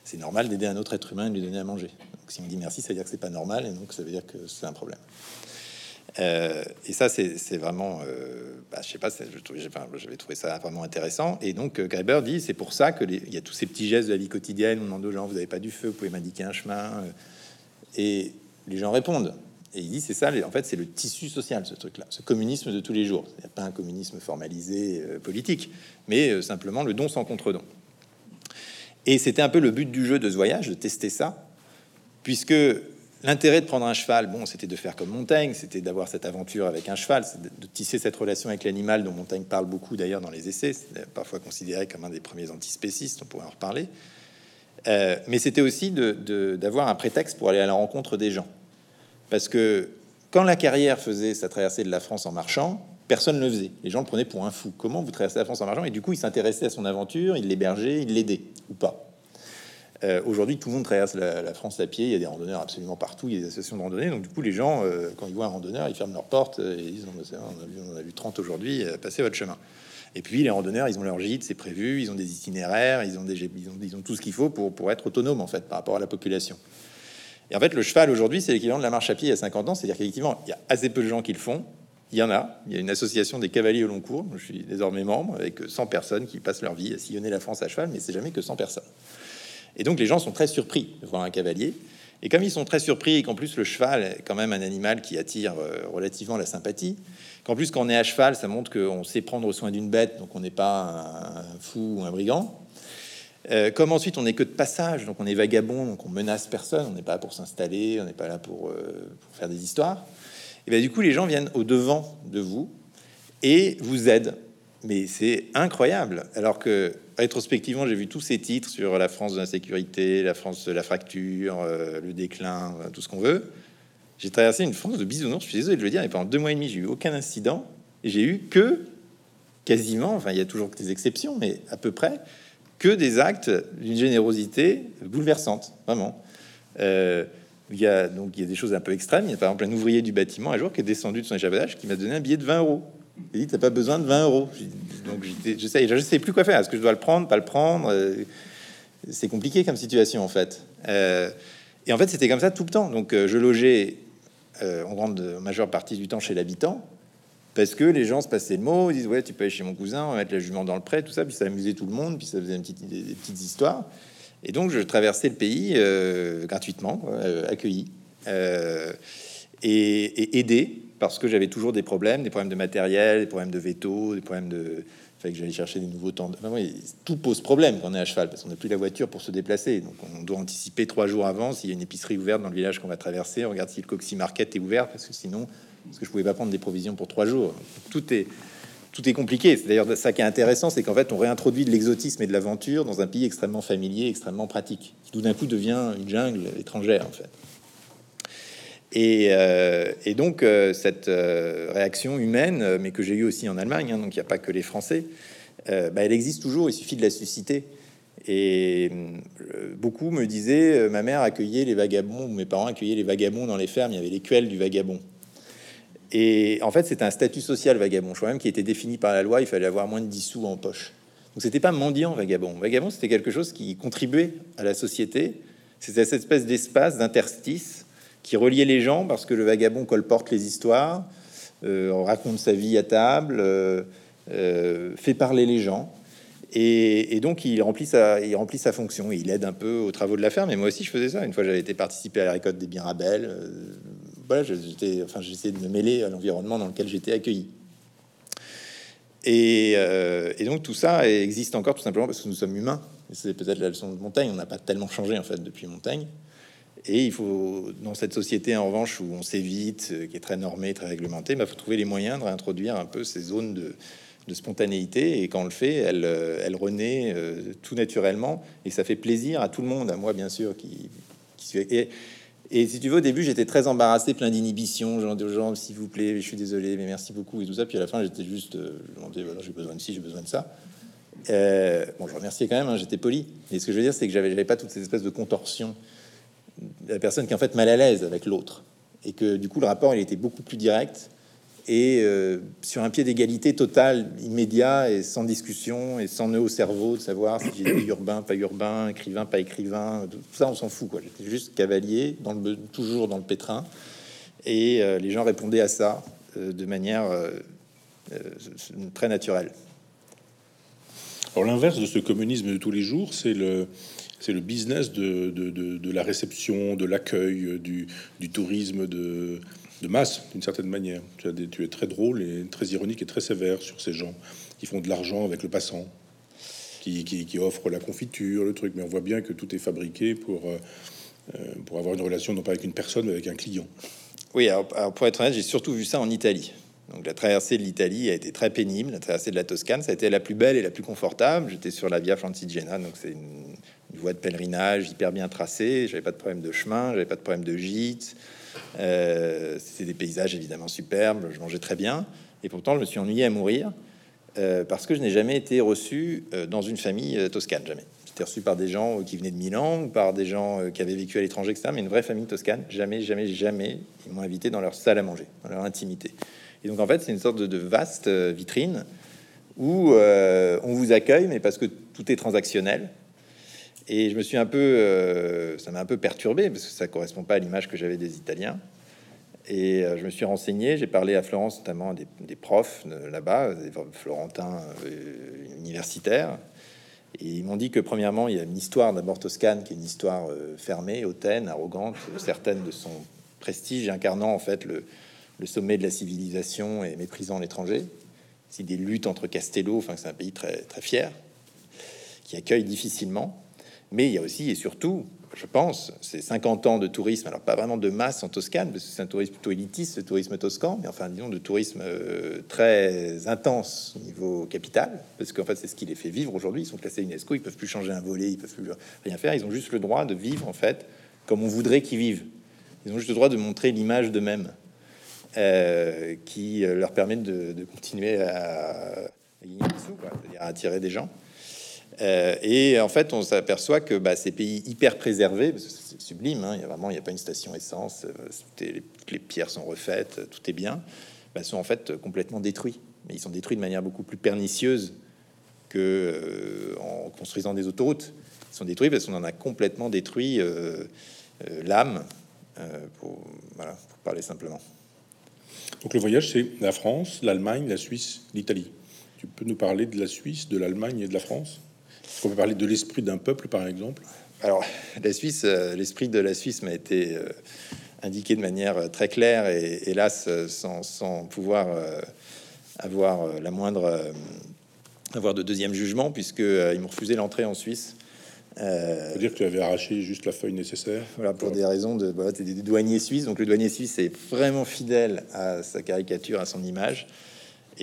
C'est normal d'aider un autre être humain et de lui donner à manger. Donc, si on dit merci, ça veut dire que c'est pas normal, et donc ça veut dire que c'est un problème. Euh, et ça, c'est vraiment, euh, bah, je sais pas, j'avais trouvé ça vraiment intéressant. Et donc, euh, dit, c'est pour ça que il y a tous ces petits gestes de la vie quotidienne. On demande aux gens, vous n'avez pas du feu, vous pouvez m'indiquer un chemin. Et les gens répondent. Et il dit, c'est ça, en fait, c'est le tissu social, ce truc-là, ce communisme de tous les jours. Il n'y a pas un communisme formalisé politique, mais simplement le don sans contre-don. Et c'était un peu le but du jeu de ce voyage, de tester ça, puisque L'intérêt de prendre un cheval, bon, c'était de faire comme Montaigne, c'était d'avoir cette aventure avec un cheval, de, tisser cette relation avec l'animal dont Montaigne parle beaucoup d'ailleurs dans les essais, parfois considéré comme un des premiers antispécistes, on pourrait en reparler. Euh, mais c'était aussi d'avoir un prétexte pour aller à la rencontre des gens. Parce que quand la carrière faisait sa traversée de la France en marchant, personne ne le faisait. Les gens le prenaient pour un fou. Comment vous traversez la France en marchant? Et du coup, il s'intéressait à son aventure, il l'hébergeait, il l'aidait, ou pas? Euh, aujourd'hui, tout le monde traverse la, France à pied. Il y a des randonneurs absolument partout. Il y a des associations de randonnée. Donc, du coup, les gens, euh, quand ils voient un randonneur, ils ferment leurs portes et ils disent on, a vu, on a vu 30 aujourd'hui, euh, passez votre chemin. Et puis, les randonneurs, ils ont leur gîte, c'est prévu. Ils ont des itinéraires, ils ont, des, ils ont, tout ce qu'il faut pour, pour être autonome en fait par rapport à la population. Et en fait, le cheval aujourd'hui, c'est l'équivalent de la marche à pied il y a 50 ans. C'est-à-dire qu'effectivement, il y a assez peu de gens qui le font. Il y en a. Il y a une association des cavaliers au long cours. Je suis désormais membre avec 100 personnes qui passent leur vie à sillonner la France à cheval, mais c'est jamais que 100 personnes. Et donc les gens sont très surpris de voir un cavalier. Et comme ils sont très surpris et qu'en plus le cheval est quand même un animal qui attire euh, relativement la sympathie, qu'en plus quand on est à cheval, ça montre qu'on sait prendre soin d'une bête, donc on n'est pas un fou ou un brigand. Euh, comme ensuite on n'est que de passage, donc on est vagabond, donc on menace personne, on n'est pas là pour s'installer, on n'est pas là pour, euh, pour, faire des histoires. Et bien du coup les gens viennent au devant de vous et vous aident. Mais c'est incroyable. Alors que rétrospectivement, j'ai vu tous ces titres sur la France de l'insécurité, la France de la fracture, euh, le déclin, tout ce qu'on veut. J'ai traversé une France de bisounours, je suis désolé de le dire, mais pendant deux mois et demi, j'ai eu aucun incident. Et j'ai eu que quasiment, enfin, il y a toujours des exceptions, mais à peu près, que des actes d'une générosité bouleversante, vraiment. Euh, il y a donc il y a des choses un peu extrêmes. Il y a par exemple un ouvrier du bâtiment un jour qui est descendu de son échafaudage qui m'a donné un billet de 20 euros. Il dit T'as pas besoin de 20 euros. Donc je sais, plus quoi faire. Est-ce que je dois le prendre, pas le prendre euh, C'est compliqué comme situation en fait. Euh, et en fait, c'était comme ça tout le temps. Donc je logeais en grande majeure partie du temps chez l'habitant parce que les gens se passaient le mot, ils disent ouais tu peux aller chez mon cousin, on va mettre la jument dans le pré, tout ça, puis ça amusait tout le monde, puis ça faisait une petite, des, petites histoires. Et donc je traversais le pays euh, gratuitement, euh, accueilli euh, et, aidé parce que j'avais toujours des problèmes, des problèmes de matériel, des problèmes de veto, des problèmes de fait que j'allais chercher des nouveaux temps. tout pose problème quand on est à cheval parce qu'on n'a plus la voiture pour se déplacer. Donc on doit anticiper trois jours avant s'il y a une épicerie ouverte dans le village qu'on va traverser. On regarde si le Coxy Market est ouvert parce que sinon parce que je pouvais pas prendre des provisions pour trois jours. Tout est tout est compliqué. C'est d'ailleurs ça qui est intéressant, c'est qu'en fait, on réintroduit de l'exotisme et de l'aventure dans un pays extrêmement familier, extrêmement pratique, qui tout d'un coup devient une jungle étrangère, en fait. Et, euh, donc, euh, cette euh, réaction humaine, mais que j'ai eu aussi en Allemagne, hein, donc il n'y a pas que les Français, bah, elle existe toujours, il suffit de la susciter. Et beaucoup me disaient, ma mère accueillait les vagabonds, mes parents accueillaient les vagabonds dans les fermes, il y avait les quelles du vagabond. Et en fait, c'est un statut social vagabond, je même, qui était défini par la loi, il fallait avoir moins de 10 sous en poche. Donc c'était pas mendiant vagabond. Vagabond, c'était quelque chose qui contribuait à la société. C'était cette espèce d'espace, d'interstice qui reliait les gens parce que le vagabond colporte les histoires, euh, raconte sa vie à table, euh, euh, fait parler les gens. Et, donc il remplit, sa, il remplit fonction. Il aide un peu aux travaux de la ferme. Et moi aussi, je faisais ça. Une fois, j'avais été participer à la récolte des Mirabelles voilà, j'étais, enfin, j'essayais de me mêler à l'environnement dans lequel j'étais accueilli. Et, euh, et, donc tout ça existe encore tout simplement parce que nous sommes humains. C'est peut-être la leçon de Montaigne. On n'a pas tellement changé en fait depuis Montaigne. Et il faut, dans cette société en revanche où on s'évite, euh, qui est très normée, très réglementée, il bah, faut trouver les moyens de réintroduire un peu ces zones de, de spontanéité. Et quand on le fait, elle, euh, renaît tout naturellement. Et ça fait plaisir à tout le monde, à moi bien sûr. Et, si tu veux, au début, j'étais très embarrassé, plein d'inhibitions. J'ai demandé aux gens, s'il vous plaît, je suis désolé, mais merci beaucoup et tout ça. Puis à la fin, j'étais juste, euh, je demandais, voilà, j'ai besoin de ci, j'ai besoin de ça. Euh, bon, je remerciais quand même, hein, j'étais poli. Et ce que je veux dire, c'est que j'avais pas toutes ces espèces de contorsions. La personne qui est en fait mal à l'aise avec l'autre. Et que du coup, le rapport, il était beaucoup plus direct et euh, sur un pied d'égalité total, immédiat et sans discussion et sans nœud au cerveau de savoir si j'étais urbain, pas urbain, écrivain, pas écrivain, tout ça on s'en fout quoi. J'étais juste cavalier, dans le, toujours dans le pétrin, et euh, les gens répondaient à ça euh, de manière très naturelle. Alors l'inverse de ce communisme de tous les jours, c'est le c'est le business de, la réception, de l'accueil, du, du tourisme de masse, d'une certaine manière. Tu, es très drôle et très ironique et très sévère sur ces gens qui font de l'argent avec le passant, qui, qui, offrent la confiture, le truc. Mais on voit bien que tout est fabriqué pour, euh, euh, pour avoir une relation non pas avec une personne, mais avec un client. Oui, alors, pour être honnête, j'ai surtout vu ça en Italie. Donc la traversée de l'Italie a été très pénible. La traversée de la Toscane, ça a été la plus belle et la plus confortable. J'étais sur la Via Francigena, donc c'est une, une, voie de pèlerinage hyper bien tracée. J'avais pas de problème de chemin, j'avais pas de problème de gîte. Euh, c'était des paysages évidemment superbes, je mangeais très bien, et pourtant je me suis ennuyé à mourir euh, parce que je n'ai jamais été reçu euh, dans une famille toscane, jamais. J'étais reçu par des gens qui venaient de Milan ou par des gens qui avaient vécu à l'étranger, etc. Mais une vraie famille toscane, jamais, jamais, jamais, ils m'ont invité dans leur salle à manger, dans leur intimité. Et donc en fait, c'est une sorte de, vaste vitrine où on vous accueille, mais parce que tout est transactionnel. Et je me suis un peu, euh, ça m'a un peu perturbé parce que ça correspond pas à l'image que j'avais des Italiens. Et je me suis renseigné, j'ai parlé à Florence notamment des, des profs là-bas, des Florentins universitaires, et ils m'ont dit que premièrement, il y a une histoire d'abord Toscane, qui est une histoire fermée, hautaine, arrogante, certaine de son prestige, incarnant en fait le, le sommet de la civilisation et méprisant l'étranger. C'est des luttes entre Castello, enfin c'est un pays très très fier, qui accueille difficilement. Mais il y a aussi et surtout, je pense, c'est 50 ans de tourisme, alors pas vraiment de masse en Toscane, parce que c'est un tourisme plutôt élitiste, le tourisme toscan, mais enfin disons de tourisme euh, très intense au niveau capital, parce qu'en fait c'est ce qui les fait vivre aujourd'hui. Ils sont classés UNESCO, ils peuvent plus changer un volet, ils peuvent plus rien faire, ils ont juste le droit de vivre en fait comme on voudrait qu'ils vivent. Ils ont juste le droit de montrer l'image d'eux-mêmes. Euh, qui euh, leur permettent de, continuer à, gagner des sous, à attirer des gens. Euh, et en fait, on s'aperçoit que bah, ces pays hyper préservés, c'est sublime, hein, il y a vraiment, il n'y a pas une station essence, les, les, pierres sont refaites, tout est bien, bah, sont en fait complètement détruits. Mais ils sont détruits de manière beaucoup plus pernicieuse que en construisant des autoroutes. Ils sont détruits parce qu'on en a complètement détruit l'âme, pour, pour parler simplement. Donc le voyage, c'est la France, l'Allemagne, la Suisse, l'Italie. Tu peux nous parler de la Suisse, de l'Allemagne et de la France? On peut parler de l'esprit d'un peuple, par exemple Alors, la Suisse, euh, l'esprit de la Suisse m'a été euh, indiqué de manière euh, très claire et hélas, sans, sans pouvoir avoir la moindre avoir de deuxième jugement, puisque ils m'ont refusé l'entrée en Suisse euh, dire que tu avais arraché juste la feuille nécessaire. Voilà, pour des raisons de. Voilà, des, douaniers suisses. Donc, le douanier suisse est vraiment fidèle à sa caricature, à son image.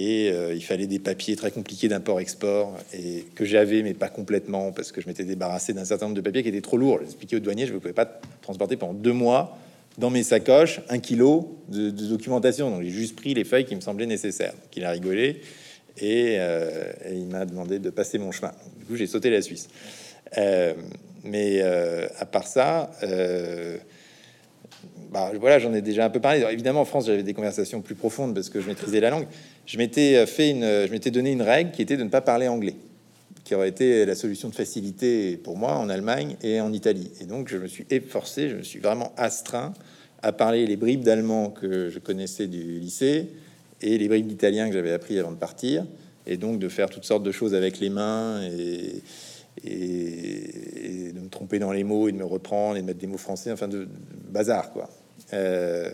Et euh, il fallait des papiers très compliqués d'import-export et que j'avais, mais pas complètement, parce que je m'étais débarrassé d'un certain nombre de papiers qui étaient trop lourds. J'ai expliqué au douanier, je ne pouvais pas transporter pendant deux mois dans mes sacoches un kilo de, documentation. Donc, j'ai juste pris les feuilles qui me semblaient nécessaires. Qu'il a rigolé et, euh, il m'a demandé de passer mon chemin. Du coup, j'ai sauté la Suisse. Euh, mais à part ça, bah, voilà, j'en ai déjà un peu parlé. évidemment, en France, j'avais des conversations plus profondes parce que je maîtrisais la langue. Je m'étais fait une, je m'étais donné une règle qui était de ne pas parler anglais, qui aurait été la solution de facilité pour moi en Allemagne et en Italie. Et donc, je me suis efforcé, je me suis vraiment astreint à parler les bribes d'allemand que je connaissais du lycée et les bribes d'italien que j'avais appris avant de partir, et donc de faire toutes sortes de choses avec les mains et et, de me tromper dans les mots et de me reprendre et de mettre des mots français, enfin de, bazar quoi. Euh,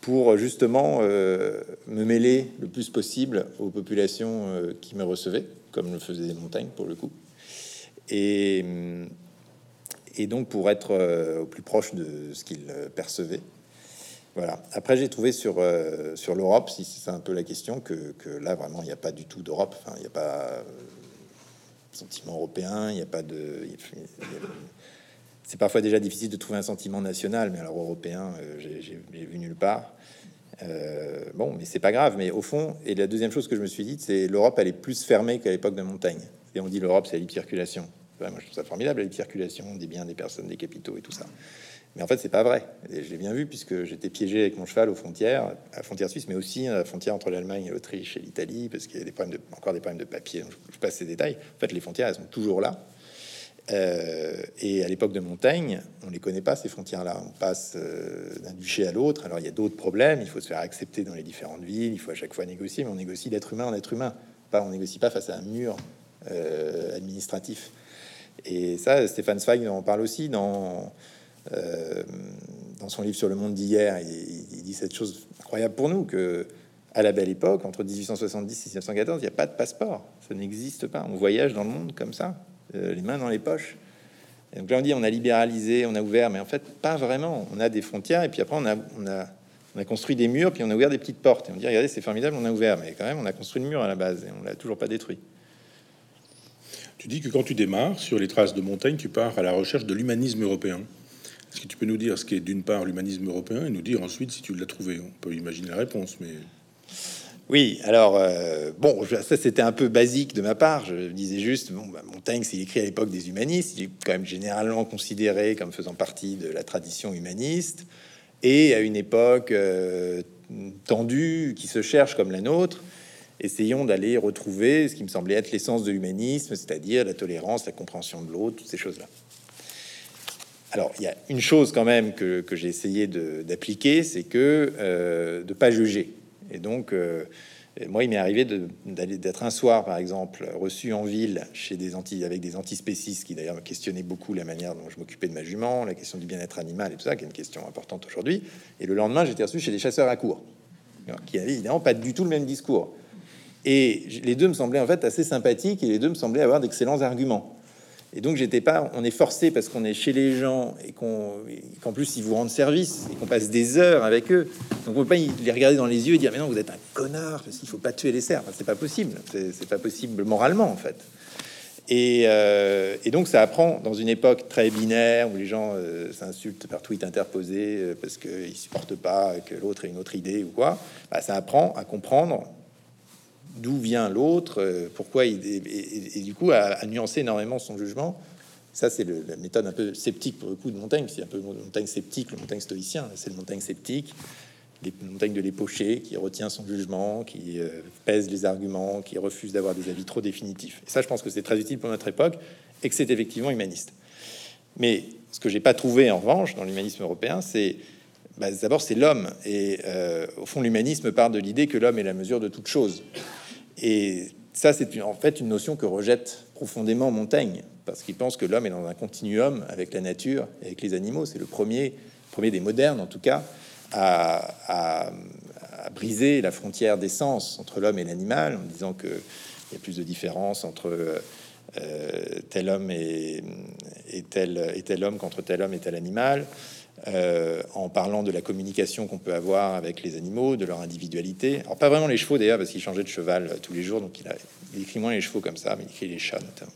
pour justement euh, me mêler le plus possible aux populations euh, qui me recevaient, comme le faisaient les montagnes pour le coup, et, donc pour être au plus proche de ce qu'ils percevaient. Voilà. Après, j'ai trouvé sur, sur l'Europe, si c'est un peu la question, que, que là vraiment il n'y a pas du tout d'Europe. Enfin, il n'y a pas sentiment européen, il n'y a pas de. C'est parfois déjà difficile de trouver un sentiment national, mais alors européen, euh, j'ai vu nulle part. Euh, bon, mais c'est pas grave. Mais au fond, et la deuxième chose que je me suis dit, c'est l'Europe, elle est plus fermée qu'à l'époque de Montaigne. Et on dit l'Europe, c'est la libre circulation. moi, je trouve ça formidable, la libre circulation des biens, des personnes, des capitaux et tout ça. Mais en fait, c'est pas vrai. Et je l'ai bien vu puisque j'étais piégé avec mon cheval aux frontières, à la frontière suisse, mais aussi à la frontière entre l'Allemagne et l'Autriche et l'Italie, parce qu'il y a des problèmes de, encore des problèmes de papier. je, passe ces détails. En fait, les frontières, elles sont toujours là. Euh, et à l'époque de Montaigne, on les connaît pas ces frontières-là. On passe euh, d'un duché à l'autre. Alors il y a d'autres problèmes. Il faut se faire accepter dans les différentes villes. Il faut à chaque fois négocier, mais on négocie d'être humain en être humain. Pas, on négocie pas face à un mur euh, administratif. Et ça, Stéphane Zweig en parle aussi dans euh, dans son livre sur le monde d'hier, il, dit cette chose incroyable pour nous que à la belle époque, entre 1870 et 1914, il n'y a pas de passeport, ça n'existe pas. On voyage dans le monde comme ça, euh, les mains dans les poches. Donc là, on dit on a libéralisé, on a ouvert, mais en fait, pas vraiment. On a des frontières, et puis après, on a, on a, on a construit des murs, puis on a ouvert des petites portes. Et on dit regardez, c'est formidable, on a ouvert, mais quand même, on a construit le mur à la base, et on l'a toujours pas détruit. Tu dis que quand tu démarres sur les traces de montagne, tu pars à la recherche de l'humanisme européen. Est-ce que tu peux nous dire ce qu'est d'une part l'humanisme européen et nous dire ensuite si tu l'as trouvé? On peut imaginer la réponse, mais... Oui, alors, euh, bon, ça c'était un peu basique de ma part. Je disais juste, bon, bah, Montaigne, s'il écrit à l'époque des humanistes, il est quand même généralement considéré comme faisant partie de la tradition humaniste, et à une époque euh, tendue, qui se cherche comme la nôtre, essayons d'aller retrouver ce qui me semblait être l'essence de l'humanisme, c'est-à-dire la tolérance, la compréhension de l'autre, toutes ces choses-là. Alors, il y a une chose quand même que, j'ai essayé d'appliquer, c'est que euh, de pas juger. Et donc, euh, moi, il m'est arrivé d'être un soir, par exemple, reçu en ville chez des anti, avec des antispécistes qui d'ailleurs me questionnaient beaucoup la manière dont je m'occupais de ma jument, la question du bien-être animal et tout ça, qui est une question importante aujourd'hui. Et le lendemain, j'étais reçu chez des chasseurs à cour, qui avaient évidemment pas du tout le même discours. Et les deux me semblaient en fait assez sympathiques et les deux me semblaient avoir d'excellents arguments. Et donc j'étais pas, on est forcé parce qu'on est chez les gens et qu'en plus ils vous rendent service et qu'on passe des heures avec eux. Donc on peut pas les regarder dans les yeux et dire mais non vous êtes un connard parce qu'il faut pas tuer les cerfs. c'est pas possible, c'est pas possible moralement en fait. Et, euh, et, donc ça apprend dans une époque très binaire où les gens euh, s'insultent par tweet interposé euh, parce qu'ils supportent pas que l'autre ait une autre idée ou quoi. Bah, ça apprend à comprendre d'où vient l'autre, euh, pourquoi il et, du coup à, nuancer énormément son jugement. Ça, c'est la méthode un peu sceptique pour le coup de Montaigne. C'est un peu Montaigne sceptique, le Montaigne stoïcien. C'est le Montaigne sceptique, les Montaigne de l'époché, qui retient son jugement, qui euh, pèse les arguments, qui refuse d'avoir des avis trop définitifs. Et ça, je pense que c'est très utile pour notre époque et que c'est effectivement humaniste. Mais ce que j'ai pas trouvé en revanche dans l'humanisme européen, c'est bah, d'abord c'est l'homme. Et euh, au fond, l'humanisme part de l'idée que l'homme est la mesure de toute chose. Et ça, c'est en fait une notion que rejette profondément Montaigne, parce qu'il pense que l'homme est dans un continuum avec la nature et avec les animaux. C'est le premier, premier des modernes, en tout cas, à, briser la frontière d'essence entre l'homme et l'animal, en disant qu'il y a plus de différence entre euh, tel homme et, tel, et tel homme qu'entre tel homme et tel animal. Euh, en parlant de la communication qu'on peut avoir avec les animaux, de leur individualité. Alors pas vraiment les chevaux d'ailleurs, parce qu'il changeait de cheval euh, tous les jours, donc il, a, écrit moins les chevaux comme ça, mais il écrit les chats notamment.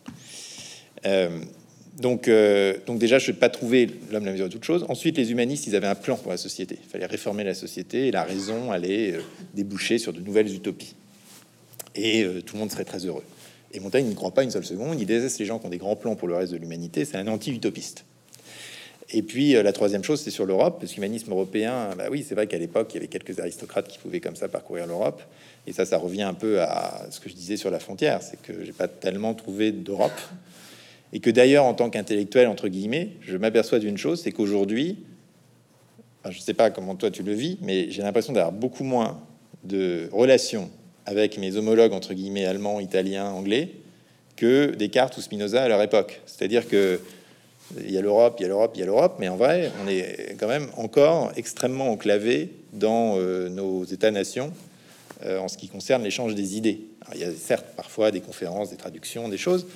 Euh, donc, donc déjà, je ne pas trouver l'homme la mesure de toute chose. Ensuite, les humanistes, ils avaient un plan pour la société. Il fallait réformer la société et la raison allait déboucher sur de nouvelles utopies. Et tout le monde serait très heureux. Et Montaigne n'y croit pas une seule seconde. Il déteste les gens qui ont des grands plans pour le reste de l'humanité. C'est un anti-utopiste. Et puis euh, la troisième chose, c'est sur l'Europe, parce que l'humanisme européen, bah oui, c'est vrai qu'à l'époque, il y avait quelques aristocrates qui pouvaient comme ça parcourir l'Europe. Et ça, ça revient un peu à ce que je disais sur la frontière, c'est que j'ai pas tellement trouvé d'Europe. Et que d'ailleurs, en tant qu'intellectuel, entre guillemets, je m'aperçois d'une chose, c'est qu'aujourd'hui, je sais pas comment toi tu le vis, mais j'ai l'impression d'avoir beaucoup moins de relations avec mes homologues, entre guillemets, allemands, italiens, anglais, que Descartes ou Spinoza à leur époque. C'est-à-dire que il y a l'Europe, il y a l'Europe, il y a l'Europe, mais en vrai, on est quand même encore extrêmement enclavé dans euh, nos États-nations euh, en ce qui concerne l'échange des idées. il y a certes parfois des conférences, des traductions, des choses,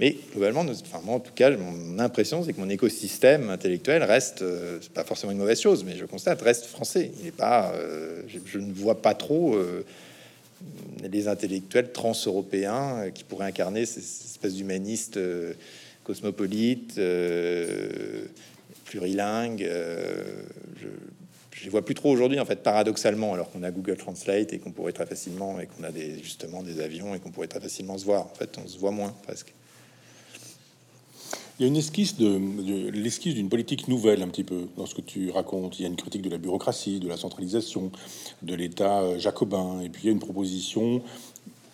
mais globalement, enfin, moi, en tout cas, mon impression, c'est que mon écosystème intellectuel reste, euh, c'est pas forcément une mauvaise chose, mais je constate, reste français. Il n'est pas, je, je, ne vois pas trop les intellectuels trans-européens qui pourraient incarner ces, ces espèces d'humanistes cosmopolite, euh, plurilingue. Euh, je, je les vois plus trop aujourd'hui, en fait, paradoxalement, alors qu'on a Google Translate et qu'on pourrait très facilement, et qu'on a des, justement des avions et qu'on pourrait très facilement se voir. En fait, on se voit moins presque. Il y a une esquisse de, l'esquisse d'une politique nouvelle un petit peu dans ce que tu racontes. Il y a une critique de la bureaucratie, de la centralisation, de l'État euh, jacobin, et puis il y a une proposition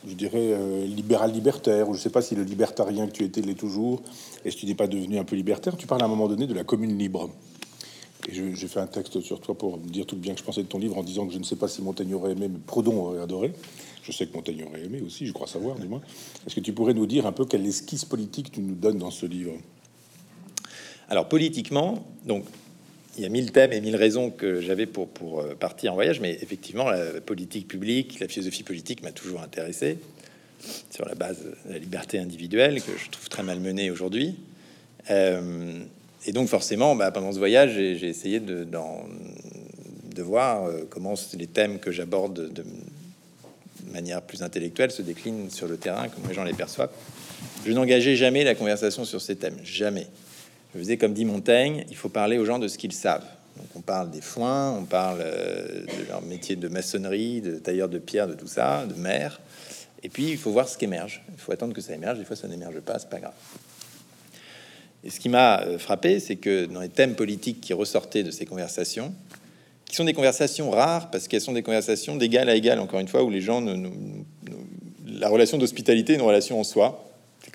je dirais, euh, libéral-libertaire, ou je ne sais pas si le libertarien que tu étais l'est toujours, et si tu n'es pas devenu un peu libertaire, tu parles à un moment donné de la commune libre. Et j'ai fait un texte sur toi pour dire tout le bien que je pensais de ton livre en disant que je ne sais pas si Montaigne aurait aimé, mais Proudhon aurait adoré. Je sais que Montaigne aurait aimé aussi, je crois savoir, du moins. Est-ce que tu pourrais nous dire un peu quelle esquisse politique tu nous donnes dans ce livre? Alors, politiquement, donc, il y a mille thèmes et mille raisons que j'avais pour, euh, partir en voyage, mais effectivement, la politique publique, la philosophie politique m'a toujours intéressé sur la base de la liberté individuelle que je trouve très malmenée aujourd'hui. Euh, et donc, forcément, bah, pendant ce voyage, j'ai essayé de, de voir euh, comment les thèmes que j'aborde de manière plus intellectuelle se déclinent sur le terrain, comment les gens les perçoivent. Je n'engageais jamais la conversation sur ces thèmes, jamais. Je faisais comme dit Montaigne, il faut parler aux gens de ce qu'ils savent. Donc on parle des foins, on parle euh, de leur métier de maçonnerie, de tailleur de pierre, de tout ça, de mer. Et puis il faut voir ce qui émerge. Il faut attendre que ça émerge. Des fois ça n'émerge pas, c'est pas grave. Et ce qui m'a euh, frappé, c'est que dans les thèmes politiques qui ressortaient de ces conversations, qui sont des conversations rares parce qu'elles sont des conversations d'égal à égal, encore une fois, où les gens, ne, la relation d'hospitalité est une relation en soi.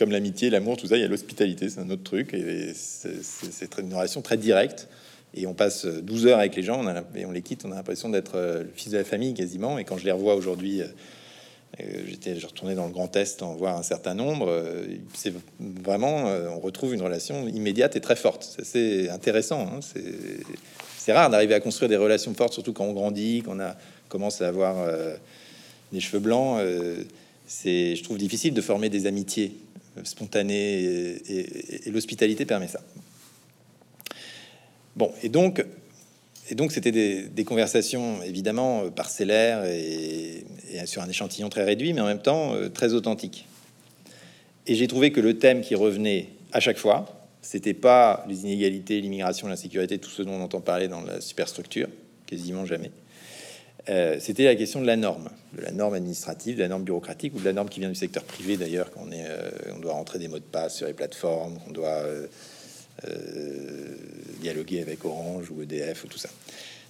Comme l'amitié, l'amour, tout ça, il y a l'hospitalité, c'est un autre truc. Et c'est une relation très directe. Et on passe 12 heures avec les gens, on et on les quitte, on a l'impression d'être le fils de la famille quasiment. Et quand je les revois aujourd'hui euh, j'étais retourné dans le Grand Est en voir un certain nombre. Euh, c'est vraiment, euh, on retrouve une relation immédiate et très forte. C'est intéressant. Hein. C'est rare d'arriver à construire des relations fortes, surtout quand on grandit, qu'on a commence à avoir des cheveux blancs. c'est, je trouve, difficile de former des amitiés spontanées et, l'hospitalité permet ça. Bon, et donc et donc, c'était des, conversations évidemment parcellaires et, sur un échantillon très réduit, mais en même temps euh, très authentique. Et j'ai trouvé que le thème qui revenait à chaque fois, c'était pas les inégalités, l'immigration, l'insécurité, tout ce dont on entend parler dans la superstructure, quasiment jamais. Euh, c'était la question de la norme, de la norme administrative, de la norme bureaucratique ou de la norme qui vient du secteur privé d'ailleurs, qu'on est, on doit rentrer des mots de passe sur les plateformes, qu'on doit euh, dialoguer avec Orange ou EDF ou tout ça.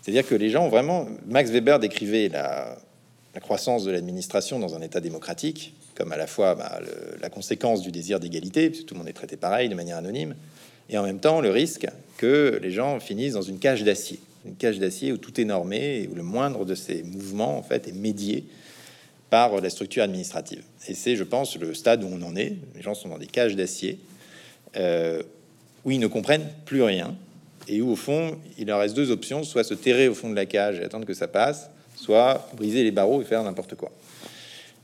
C'est-à-dire que les gens ont vraiment. Max Weber décrivait la, croissance de l'administration dans un État démocratique comme à la fois bah, la conséquence du désir d'égalité, puisque tout le monde est traité pareil de manière anonyme, et en même temps le risque que les gens finissent dans une cage d'acier, une cage d'acier où tout est normé où le moindre de ces mouvements en fait est médié par la structure administrative. Et c'est, je pense, le stade où on en est. Les gens sont dans des cages d'acier. Euh, où ils ne comprennent plus rien et où au fond il leur reste deux options soit se terrer au fond de la cage et attendre que ça passe, soit briser les barreaux et faire n'importe quoi.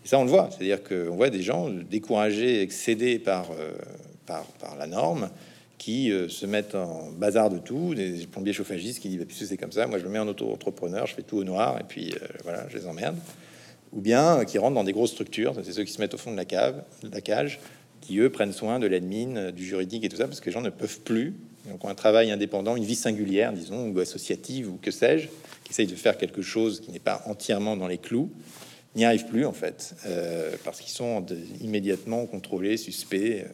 Et ça on le voit, c'est-à-dire qu'on voit des gens découragés, excédés par, euh, par, par, la norme, qui euh, se mettent en bazar de tout, des plombiers chauffagistes qui disent bah, puisque c'est comme ça, moi je me mets en auto-entrepreneur, je fais tout au noir et puis euh, voilà, je les emmerde. Ou bien qui rentrent dans des grosses structures, c'est ceux qui se mettent au fond de la cave, de la cage, qui eux prennent soin de l'admin, du juridique et tout ça, parce que les gens ne peuvent plus, donc ont un travail indépendant, une vie singulière, disons, ou associative, ou que sais-je, qui essayent de faire quelque chose qui n'est pas entièrement dans les clous, n'y arrivent plus en fait, euh, parce qu'ils sont immédiatement contrôlés, suspects.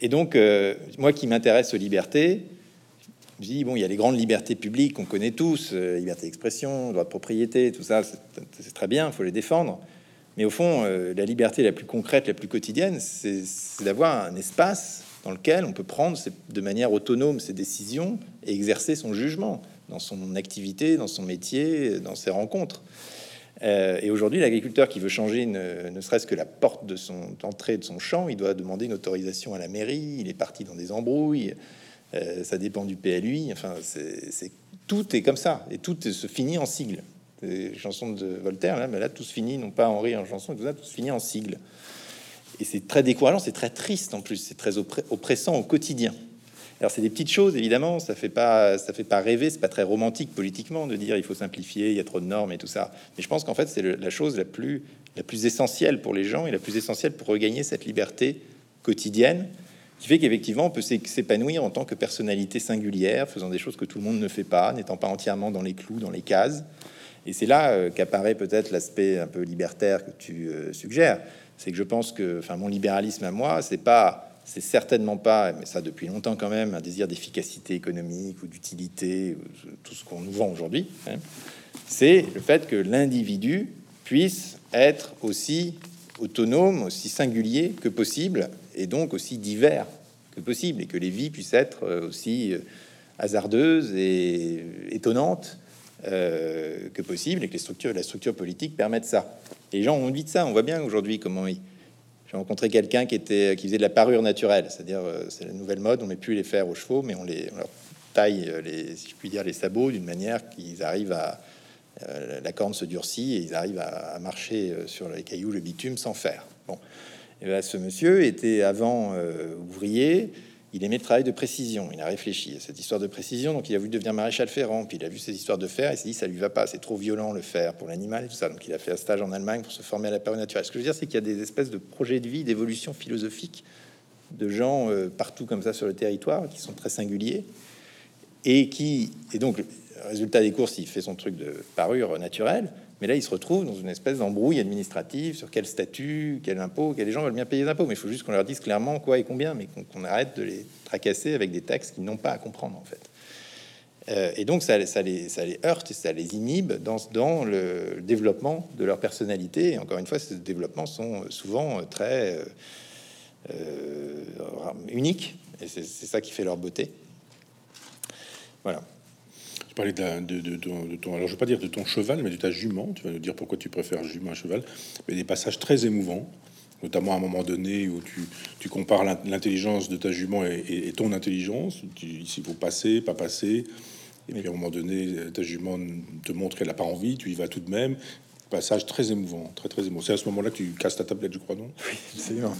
Et donc, euh, moi qui m'intéresse aux libertés, je dis, bon, il y a les grandes libertés publiques qu'on connaît tous, euh, liberté d'expression, droit de propriété, tout ça, c'est très bien, il faut les défendre. Mais au fond, euh, la liberté la plus concrète, la plus quotidienne, c'est d'avoir un espace dans lequel on peut prendre de manière autonome ses décisions et exercer son jugement dans son activité, dans son métier, dans ses rencontres. Euh, et aujourd'hui, l'agriculteur qui veut changer ne, serait-ce que la porte de son entrée de son champ, il doit demander une autorisation à la mairie. Il est parti dans des embrouilles. Euh, ça dépend du PLUI. Enfin, c'est tout est comme ça et tout se finit en sigle des chansons de Voltaire, là, mais là, tout se finit, non pas en rire, en chanson, tout ça, tout se finit en sigle. Et c'est très décourageant, c'est très triste en plus, c'est très oppressant au quotidien. Alors c'est des petites choses évidemment, ça fait pas ça fait pas rêver, c'est pas très romantique politiquement de dire il faut simplifier, il y a trop de normes et tout ça. Mais je pense qu'en fait c'est la chose la plus la plus essentielle pour les gens et la plus essentielle pour regagner cette liberté quotidienne qui fait qu'effectivement on peut s'épanouir en tant que personnalité singulière, faisant des choses que tout le monde ne fait pas, n'étant pas entièrement dans les clous, dans les cases. Et c'est là euh, qu'apparaît peut-être l'aspect un peu libertaire que tu euh, suggères. C'est que je pense que, enfin, mon libéralisme à moi, c'est pas, c'est certainement pas, mais ça depuis longtemps quand même, un désir d'efficacité économique ou d'utilité, tout ce qu'on nous vend aujourd'hui. Hein. C'est le fait que l'individu puisse être aussi autonome, aussi singulier que possible, et donc aussi divers que possible, et que les vies puissent être euh, aussi hasardeuses et étonnantes euh, que possible et que les structures, la structure politique permettent ça. les gens ont envie de ça. On voit bien aujourd'hui comment ils. J'ai rencontré quelqu'un qui était qui faisait de la parure naturelle, c'est-à-dire euh, c'est la nouvelle mode. On met plus les fers aux chevaux, mais on les leur taille euh, les, si je puis dire, les sabots d'une manière qu'ils arrivent à la corne se durcit et ils arrivent à, marcher sur les cailloux, le bitume sans fer. Bon, et ben, ce monsieur était avant ouvrier il aimait le travail de précision. Il a réfléchi à cette histoire de précision, donc il a voulu devenir maréchal ferrant. Puis il a vu ces histoires de fer et s'est dit ça lui va pas, c'est trop violent le fer pour l'animal et tout ça. Donc il a fait un stage en Allemagne pour se former à la parole naturelle. Ce que je veux dire, c'est qu'il y a des espèces de projets de vie, d'évolution philosophique de gens euh, partout comme ça sur le territoire qui sont très singuliers et qui et donc résultat des courses, il fait son truc de parure naturelle. Mais là, il se retrouve dans une espèce d'embrouille administrative sur quel statut, quel impôt, que les gens veulent bien payer les impôts, mais il faut juste qu'on leur dise clairement quoi et combien, mais qu'on arrête de les tracasser avec des textes qu'ils n'ont pas à comprendre en fait. Euh, et donc ça, les, ça, les, heurte ça les inhibe dans, dans, le développement de leur personnalité. Et encore une fois, ces développements sont souvent très, unique, et c'est ça qui fait leur beauté. Voilà. Tu parlais de, de, ton, alors je vais pas dire de ton cheval, mais de ta jument. Tu vas nous dire pourquoi tu préfères jument à cheval. Mais des passages très émouvants, notamment à un moment donné où tu, tu compares l'intelligence de ta jument et, ton intelligence. S'il faut passer, pas passer. Et puis à un moment donné, ta jument te montre qu'elle n'a pas envie, tu y vas tout de même. Passage très émouvant, très très émouvant. C'est à ce moment-là que tu casses ta tablette, je crois, non? Oui, absolument.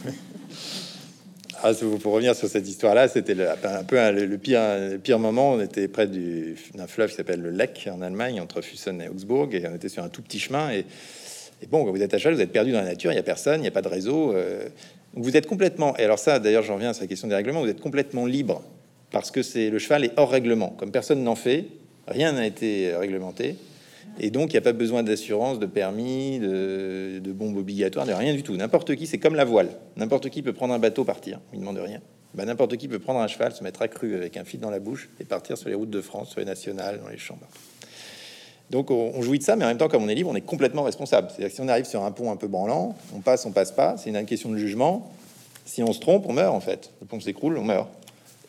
Ah, pour revenir sur cette histoire-là, c'était un peu le, pire, pire moment. On était près d'un fleuve qui s'appelle le Lech en Allemagne, entre Füssen et Augsbourg, et on était sur un tout petit chemin. Et, bon, quand vous êtes à cheval, vous êtes perdu dans la nature, il n'y a personne, il n'y a pas de réseau. Euh, vous êtes complètement. Et alors, ça, d'ailleurs, j'en reviens à la question des règlements. Vous êtes complètement libre parce que le cheval est hors règlement. Comme personne n'en fait, rien n'a été réglementé. Et donc, il n'y a pas besoin d'assurance, de permis, de, de bombes obligatoires, de rien du tout. N'importe qui, c'est comme la voile. N'importe qui peut prendre un bateau, partir. Il ne demande rien. Bah, n'importe qui peut prendre un cheval, se mettre accru avec un fil dans la bouche et partir sur les routes de France, sur les nationales, dans les champs. Donc, on, jouit de ça, mais en même temps, comme on est libre, on est complètement responsable. C'est-à-dire que si on arrive sur un pont un peu branlant, on passe, on passe pas. C'est une question de jugement. Si on se trompe, on meurt en fait. Le pont s'écroule, on meurt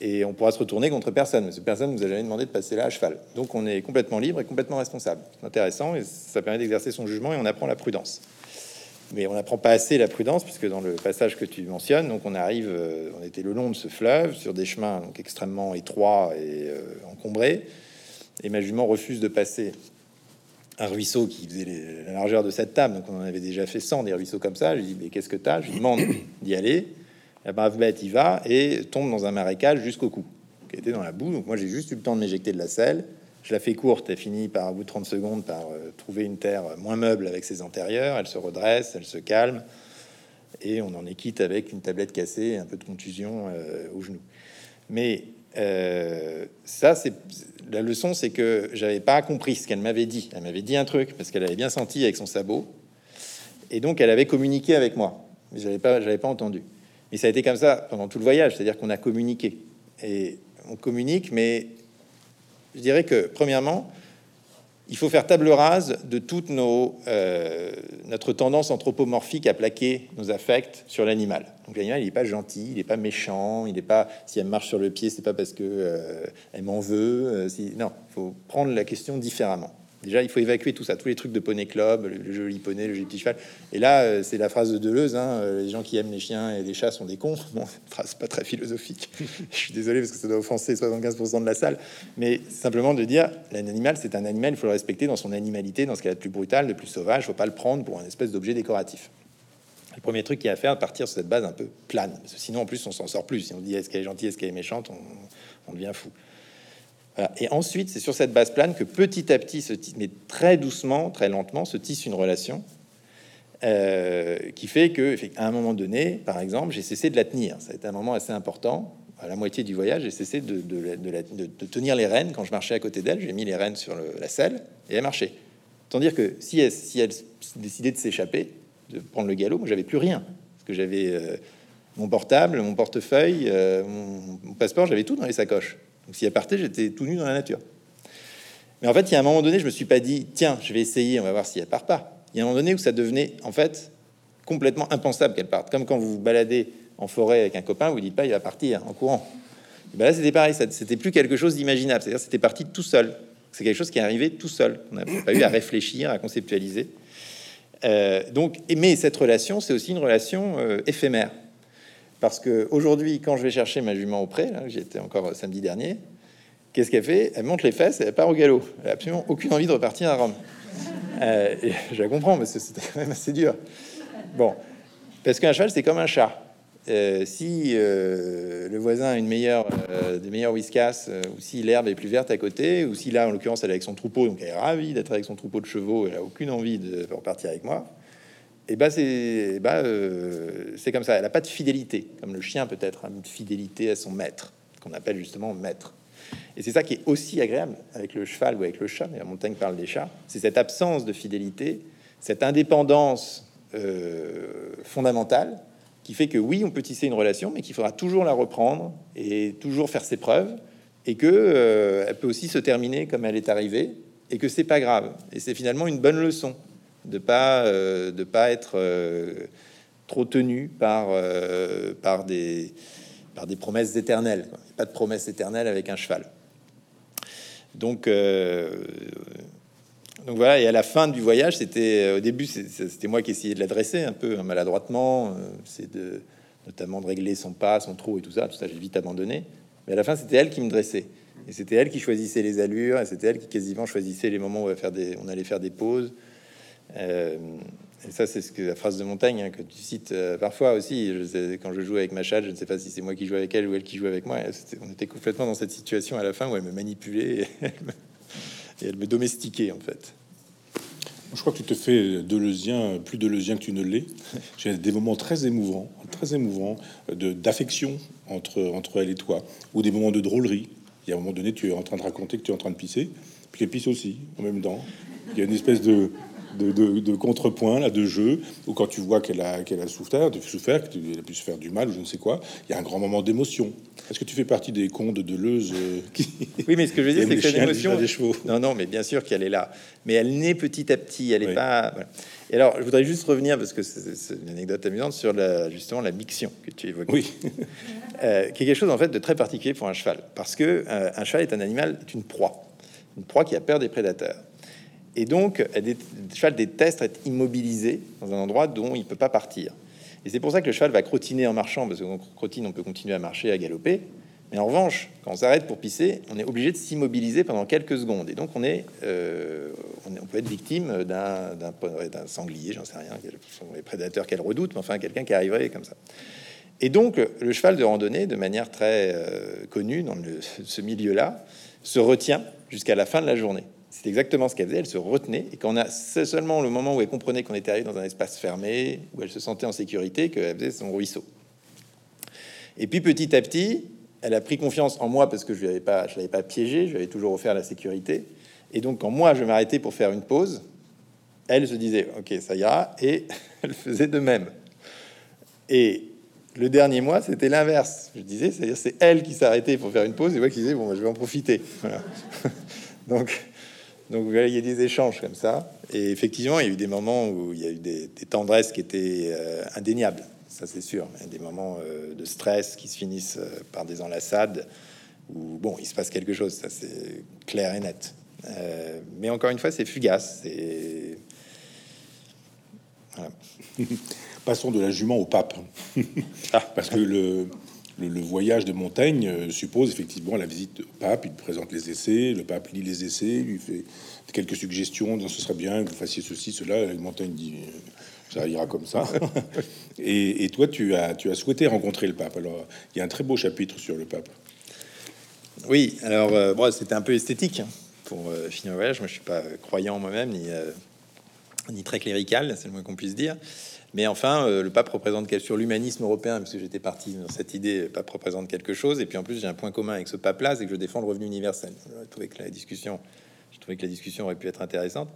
et on pourra se retourner contre personne. Parce que personne nous a jamais demandé de passer là à cheval. Donc on est complètement libre et complètement responsable. C'est intéressant et ça permet d'exercer son jugement et on apprend la prudence. Mais on n'apprend pas assez la prudence puisque dans le passage que tu mentionnes, donc on arrive, euh, on était le long de ce fleuve sur des chemins extrêmement étroits et euh, encombrés. Et ma jument refuse de passer un ruisseau qui faisait la largeur de cette table. Donc on en avait déjà fait 100 des ruisseaux comme ça. Je lui dis mais qu'est-ce que tu as Je lui demande d'y aller. La brave bête y va et tombe dans un marécage jusqu'au cou, qui était dans la boue. Donc moi j'ai juste eu le temps de m'éjecter de la selle. Je la fais courte, elle finit par, au bout de 30 secondes, par euh, trouver une terre moins meuble avec ses antérieurs. Elle se redresse, elle se calme, et on en est quitte avec une tablette cassée, un peu de contusion euh, au genou. Mais euh, ça, c'est la leçon, c'est que j'avais pas compris ce qu'elle m'avait dit. Elle m'avait dit un truc parce qu'elle avait bien senti avec son sabot, et donc elle avait communiqué avec moi, mais j'avais pas, entendu. Et ça a été comme ça pendant tout le voyage, c'est-à-dire qu'on a communiqué. Et on communique, mais je dirais que, premièrement, il faut faire table rase de toute nos, euh, notre tendance anthropomorphique à plaquer nos affects sur l'animal. Donc l'animal, il n'est pas gentil, il n'est pas méchant, il n'est pas si elle marche sur le pied, c'est pas parce que euh, elle m'en veut. Euh. Non, il faut prendre la question différemment. Déjà, il faut évacuer tout ça, tous les trucs de poney club, le, joli poney, le joli petit cheval. Et là, euh, c'est la phrase de Deleuze hein, euh, les gens qui aiment les chiens et les chats sont des cons. Bon, phrase pas très philosophique. Je suis désolé parce que ça doit offenser 75% de la salle, mais simplement de dire l'animal, c'est un animal, il faut le respecter dans son animalité, dans ce qu'elle a de plus brutal, de plus sauvage. Il faut pas le prendre pour un espèce d'objet décoratif. Le premier truc qu'il y a à faire, partir sur cette base un peu plane, sinon en plus on s'en sort plus. Si on dit est-ce qu'elle est gentille, est-ce qu'elle est méchante, on devient fou. Et ensuite, c'est sur cette base plane que petit à petit, se mais très doucement, très lentement, se tisse une relation euh, qui fait que, à un moment donné, par exemple, j'ai cessé de la tenir. Ça a été un moment assez important. À la moitié du voyage, j'ai cessé de, tenir les rênes quand je marchais à côté d'elle. J'ai mis les rênes sur la selle et elle marchait. Tant dire que si elle, décidait de s'échapper, de prendre le galop, j'avais plus rien parce que j'avais euh, mon portable, mon portefeuille, euh, mon passeport, j'avais tout dans les sacoches. Donc si elle partait, j'étais tout nu dans la nature. Mais en fait, il y a un moment donné, je me suis pas dit, tiens, je vais essayer, on va voir si elle part pas. Il y a un moment donné où ça devenait, en fait, complètement impensable qu'elle parte. Comme quand vous vous baladez en forêt avec un copain, vous dites pas, il va partir en courant. Ben là, c'était pareil, c'était plus quelque chose d'imaginable. C'est-à-dire, c'était parti tout seul. C'est quelque chose qui est arrivé tout seul. On n'a pas eu à réfléchir, à conceptualiser. Euh, donc, mais cette relation, c'est aussi une relation euh, éphémère. Parce que aujourd'hui, quand je vais chercher ma jument au pré, j'étais encore samedi dernier, qu'est-ce qu'elle fait? Elle monte les fesses et elle part au galop. Elle n'a absolument aucune envie de repartir à Rome. Euh, je la comprends, mais c'était quand même assez dur. Bon, parce qu'un cheval, c'est comme un chat. Euh, si euh, le voisin a une meilleure, des meilleurs whiskas, ou si l'herbe est plus verte à côté, ou si là, en l'occurrence, elle est avec son troupeau, donc elle est ravie d'être avec son troupeau de chevaux, elle a aucune envie de repartir avec moi, et bah c'est bah, euh, c'est comme ça. Elle n'a pas de fidélité, comme le chien peut-être, une fidélité à son maître, qu'on appelle justement maître. Et c'est ça qui est aussi agréable avec le cheval ou avec le chat. Mais la montagne parle des chats. C'est cette absence de fidélité, cette indépendance euh, fondamentale qui fait que oui, on peut tisser une relation, mais qu'il faudra toujours la reprendre et toujours faire ses preuves, et que euh, elle peut aussi se terminer comme elle est arrivée, et que c'est pas grave. Et c'est finalement une bonne leçon de pas euh, de pas être euh, trop tenu par, par, des, par des promesses éternelles. Pas de promesses éternelles avec un cheval. Donc, donc voilà, et à la fin du voyage, c'était au début, c'était moi qui essayais de l'adresser un peu maladroitement, c'est de notamment de régler son pas, son trou et tout ça. Tout ça, j'ai vite abandonné. Mais à la fin, c'était elle qui me dressait. Et c'était elle qui choisissait les allures, et c'était elle qui quasiment choisissait les moments où on allait faire des pauses. Euh, et ça, c'est ce que la phrase de Montagne hein, que tu cites euh, parfois aussi. Je quand je jouais avec ma chatte, je ne sais pas si c'est moi qui jouais avec elle ou elle qui jouait avec moi. On était complètement dans cette situation à la fin où elle me manipulait et elle me domestiquait en fait. Je crois que tu te fais Deleuzien, plus Deleuzien que tu ne l'es. J'ai des moments très émouvants, très émouvants d'affection entre, entre elle et toi, ou des moments de drôlerie. Il y a un moment donné, tu es en train de raconter que tu es en train de pisser, puis elle pisse aussi en même temps. Il y a une espèce de, de, de, contrepoint là, de jeu, ou quand tu vois qu'elle a, qu'elle a souffert, de souffert, qu'elle a pu se faire du mal, ou je ne sais quoi, il y a un grand moment d'émotion. Est-ce que tu fais partie des contes de Deleuze euh, qui... Oui, mais ce que je veux dire, c'est que cette émotion... Des chevaux? Non, non, mais bien sûr qu'elle est là. Mais elle naît petit à petit, elle n'est pas... Et alors, je voudrais juste revenir, parce que c'est une anecdote amusante, sur la, justement la miction que tu évoques. Oui. euh, qui est quelque chose, en fait, de très particulier pour un cheval. Parce que euh, un cheval est un animal, est une proie. Une proie qui a peur des prédateurs. Et donc, le cheval déteste être immobilisé dans un endroit dont il peut pas partir. Et c'est pour ça que le cheval va crottiner en marchant, parce qu'on crottine, on peut continuer à marcher, à galoper. Mais en revanche, quand on s'arrête pour pisser, on est obligé de s'immobiliser pendant quelques secondes. Et donc, on, est, euh, peut être victime d'un sanglier, j'en sais rien, les prédateurs qu'elle redoute, mais enfin, quelqu'un qui arriverait comme ça. Et donc, le cheval de randonnée, de manière très euh, connue dans ce milieu-là, se retient jusqu'à la fin de la journée. C'est exactement ce qu'elle faisait. Elle se retenait et quand on a seulement le moment où elle comprenait qu'on était arrivé dans un espace fermé où elle se sentait en sécurité qu'elle faisait son ruisseau. Et puis petit à petit, elle a pris confiance en moi parce que je l'avais pas, je l'avais pas piégé, je lui toujours offert la sécurité. Et donc quand moi je m'arrêtais pour faire une pause, elle se disait ok ça ira et elle faisait de même. Et le dernier mois, c'était l'inverse. Je disais, c'est-à-dire c'est elle qui s'arrêtait pour faire une pause et moi qui disais bon, je vais en profiter. donc donc il y a des échanges comme ça. Et effectivement, il y a eu des moments où il y a eu des, tendresses qui étaient euh, indéniables, ça c'est sûr. Il y a des moments euh, de stress qui se finissent euh, par des enlaçades, où bon, il se passe quelque chose, ça c'est clair et net. mais encore une fois, c'est fugace. C'est... Passons de la jument au pape. Ah. Parce que le, le, voyage de Montaigne euh, suppose effectivement la visite au pape. Il présente les essais, le pape lit les essais, lui fait quelques suggestions. Ce serait bien que vous fassiez ceci, cela. Montaigne dit euh, ça ira comme ça. et, toi, tu as, tu as souhaité rencontrer le pape. Alors, il y a un très beau chapitre sur le pape. Oui, alors euh, c'était un peu esthétique hein, pour finir le voyage. Moi, je suis pas croyant moi-même, ni, ni très clérical, c'est le moins qu'on puisse dire. Mais enfin, euh, le pape représente quelque sur l'humanisme européen, parce que j'étais parti dans cette idée, le pape représente quelque chose. Et puis en plus, j'ai un point commun avec ce pape-là, c'est que je défends le revenu universel. Je trouvais que la discussion, je trouvais que la discussion aurait pu être intéressante.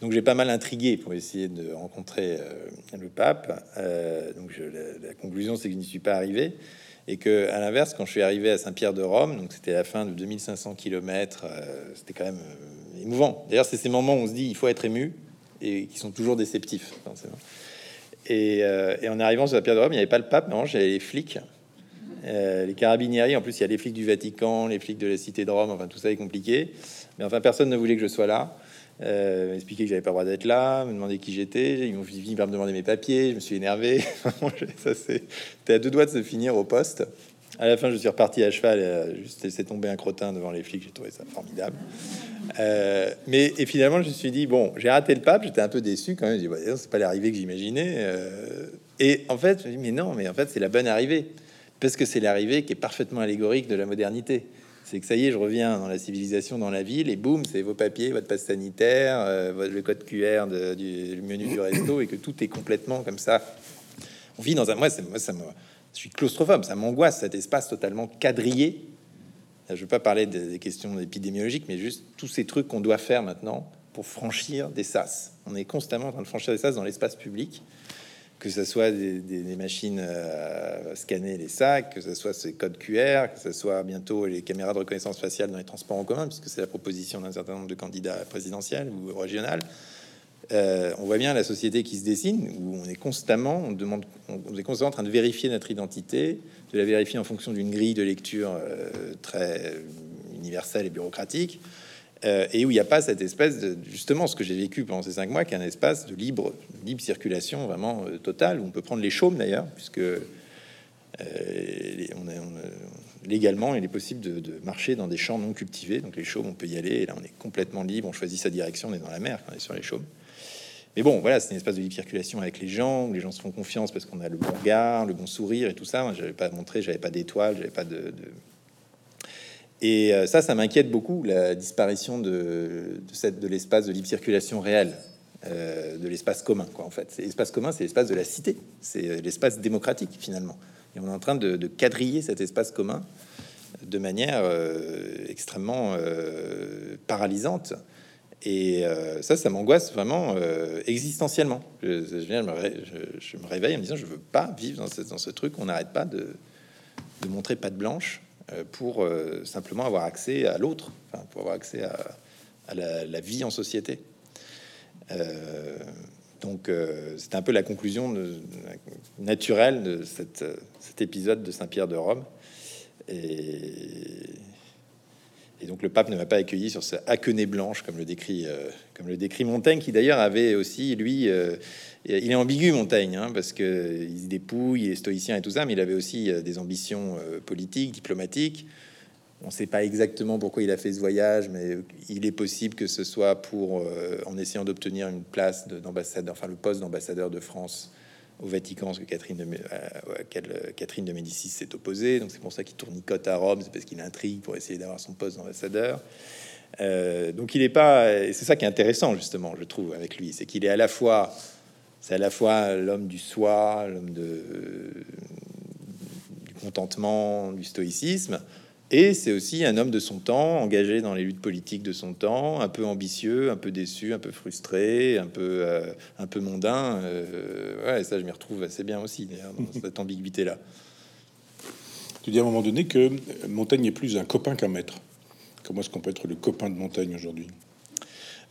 Donc j'ai pas mal intrigué pour essayer de rencontrer euh, le pape. Euh, donc la, conclusion, c'est que je n'y suis pas arrivé. Et que, à l'inverse, quand je suis arrivé à Saint-Pierre de Rome, donc c'était la fin de 2500 km, c'était quand même émouvant. D'ailleurs, c'est ces moments où on se dit il faut être ému et qui sont toujours déceptifs. Euh, et, en arrivant sur la pierre de Rome, il n'y avait pas le pape, non, j'avais les flics, euh, les carabinieri. En plus, il y a les flics du Vatican, les flics de la cité de Rome. Enfin, tout ça est compliqué. Mais enfin, personne ne voulait que je sois là. Euh, expliqué que j'avais pas le droit d'être là, me demander qui j'étais. Ils m'ont fini par me demander mes papiers. Je me suis énervé. ça, c'était à deux doigts de se finir au poste. À la fin, je suis reparti à cheval, et, juste laissé tomber un crottin devant les flics. J'ai trouvé ça formidable. Euh, mais et finalement, je me suis dit bon, j'ai raté le pape. J'étais un peu déçu quand même. J'ai dit c'est pas l'arrivée que j'imaginais. Euh. et en fait, je me dis mais non, mais en fait, c'est la bonne arrivée parce que c'est l'arrivée qui est parfaitement allégorique de la modernité. C'est que ça y est, je reviens dans la civilisation, dans la ville, et boum, c'est vos papiers, votre passe sanitaire, euh, le code QR du menu du resto, et que tout est complètement comme ça. On vit dans un. Moi, moi ça me je suis claustrophobe, ça m'angoisse cet espace totalement quadrillé. Je ne veux pas parler des questions épidémiologiques, mais juste tous ces trucs qu'on doit faire maintenant pour franchir des sas. On est constamment en train de franchir des sas dans l'espace public, que ce soit des, machines à scanner les sacs, que ce soit ces codes QR, que ce soit bientôt les caméras de reconnaissance faciale dans les transports en commun, puisque c'est la proposition d'un certain nombre de candidats présidentiels ou régionales. Euh, on voit bien la société qui se dessine, où on est constamment, on est constamment en train de vérifier notre identité, de la vérifier en fonction d'une grille de lecture euh, très universelle et bureaucratique, euh, et où il n'y a pas cette espèce de, justement, ce que j'ai vécu pendant ces cinq mois, qui est un espace de libre, libre circulation vraiment totale, où on peut prendre les chaumes d'ailleurs, puisque légalement, il est possible de, de, marcher dans des champs non cultivés, donc les chaumes, on peut y aller, et là on est complètement libre, on choisit sa direction, on est dans la mer quand on est sur les chaumes. Mais bon, voilà, c'est une espace de libre circulation avec les gens, où les gens se font confiance parce qu'on a le bon regard, le bon sourire et tout ça. J'avais pas montré, j'avais pas d'étoiles, j'avais pas de, Et euh, ça, ça m'inquiète beaucoup, la disparition de, de cette de l'espace de libre circulation réel, euh, de l'espace commun, quoi. En fait, l'espace commun, c'est l'espace de la cité, c'est euh, l'espace démocratique finalement. Et on est en train de, de quadriller cet espace commun de manière extrêmement paralysante. Et euh, ça, ça m'angoisse vraiment euh, existentiellement. Je, je, me réveille en me disant, je veux pas vivre dans ce, dans ce truc. On n'arrête pas de, de, montrer patte blanche euh, pour simplement avoir accès à l'autre, pour avoir accès à, la, vie en société. donc, c'est un peu la conclusion naturelle de cet épisode de Saint-Pierre de Rome. Et et donc le pape ne m'a pas accueilli sur ce haquenée blanche, comme le décrit, euh, comme le décrit Montaigne, qui d'ailleurs avait aussi, lui, euh, il est ambigu Montaigne, hein, parce que il dépouille, il est stoïcien et tout ça, mais il avait aussi euh, des ambitions politiques, diplomatiques. On ne sait pas exactement pourquoi il a fait ce voyage, mais il est possible que ce soit pour, en essayant d'obtenir une place d'ambassadeur, enfin le poste d'ambassadeur de France au Vatican, ce que Catherine de, euh, Catherine de Médicis s'est opposée. Donc c'est pour ça qu'il tournicote à Rome, c'est parce qu'il intrigue pour essayer d'avoir son poste d'ambassadeur. Euh, donc il n'est pas, c'est ça qui est intéressant justement, je trouve, avec lui, c'est qu'il est à la fois, c'est à la fois l'homme du soi, l'homme de du contentement, du stoïcisme, et c'est aussi un homme de son temps, engagé dans les luttes politiques de son temps, un peu ambitieux, un peu déçu, un peu frustré, un peu, euh, un peu mondain. Euh, ouais, ça, je m'y retrouve assez bien aussi, dans cette ambiguïté-là. Tu dis à un moment donné que Montaigne est plus un copain qu'un maître. Comment est-ce qu'on peut être le copain de Montaigne aujourd'hui?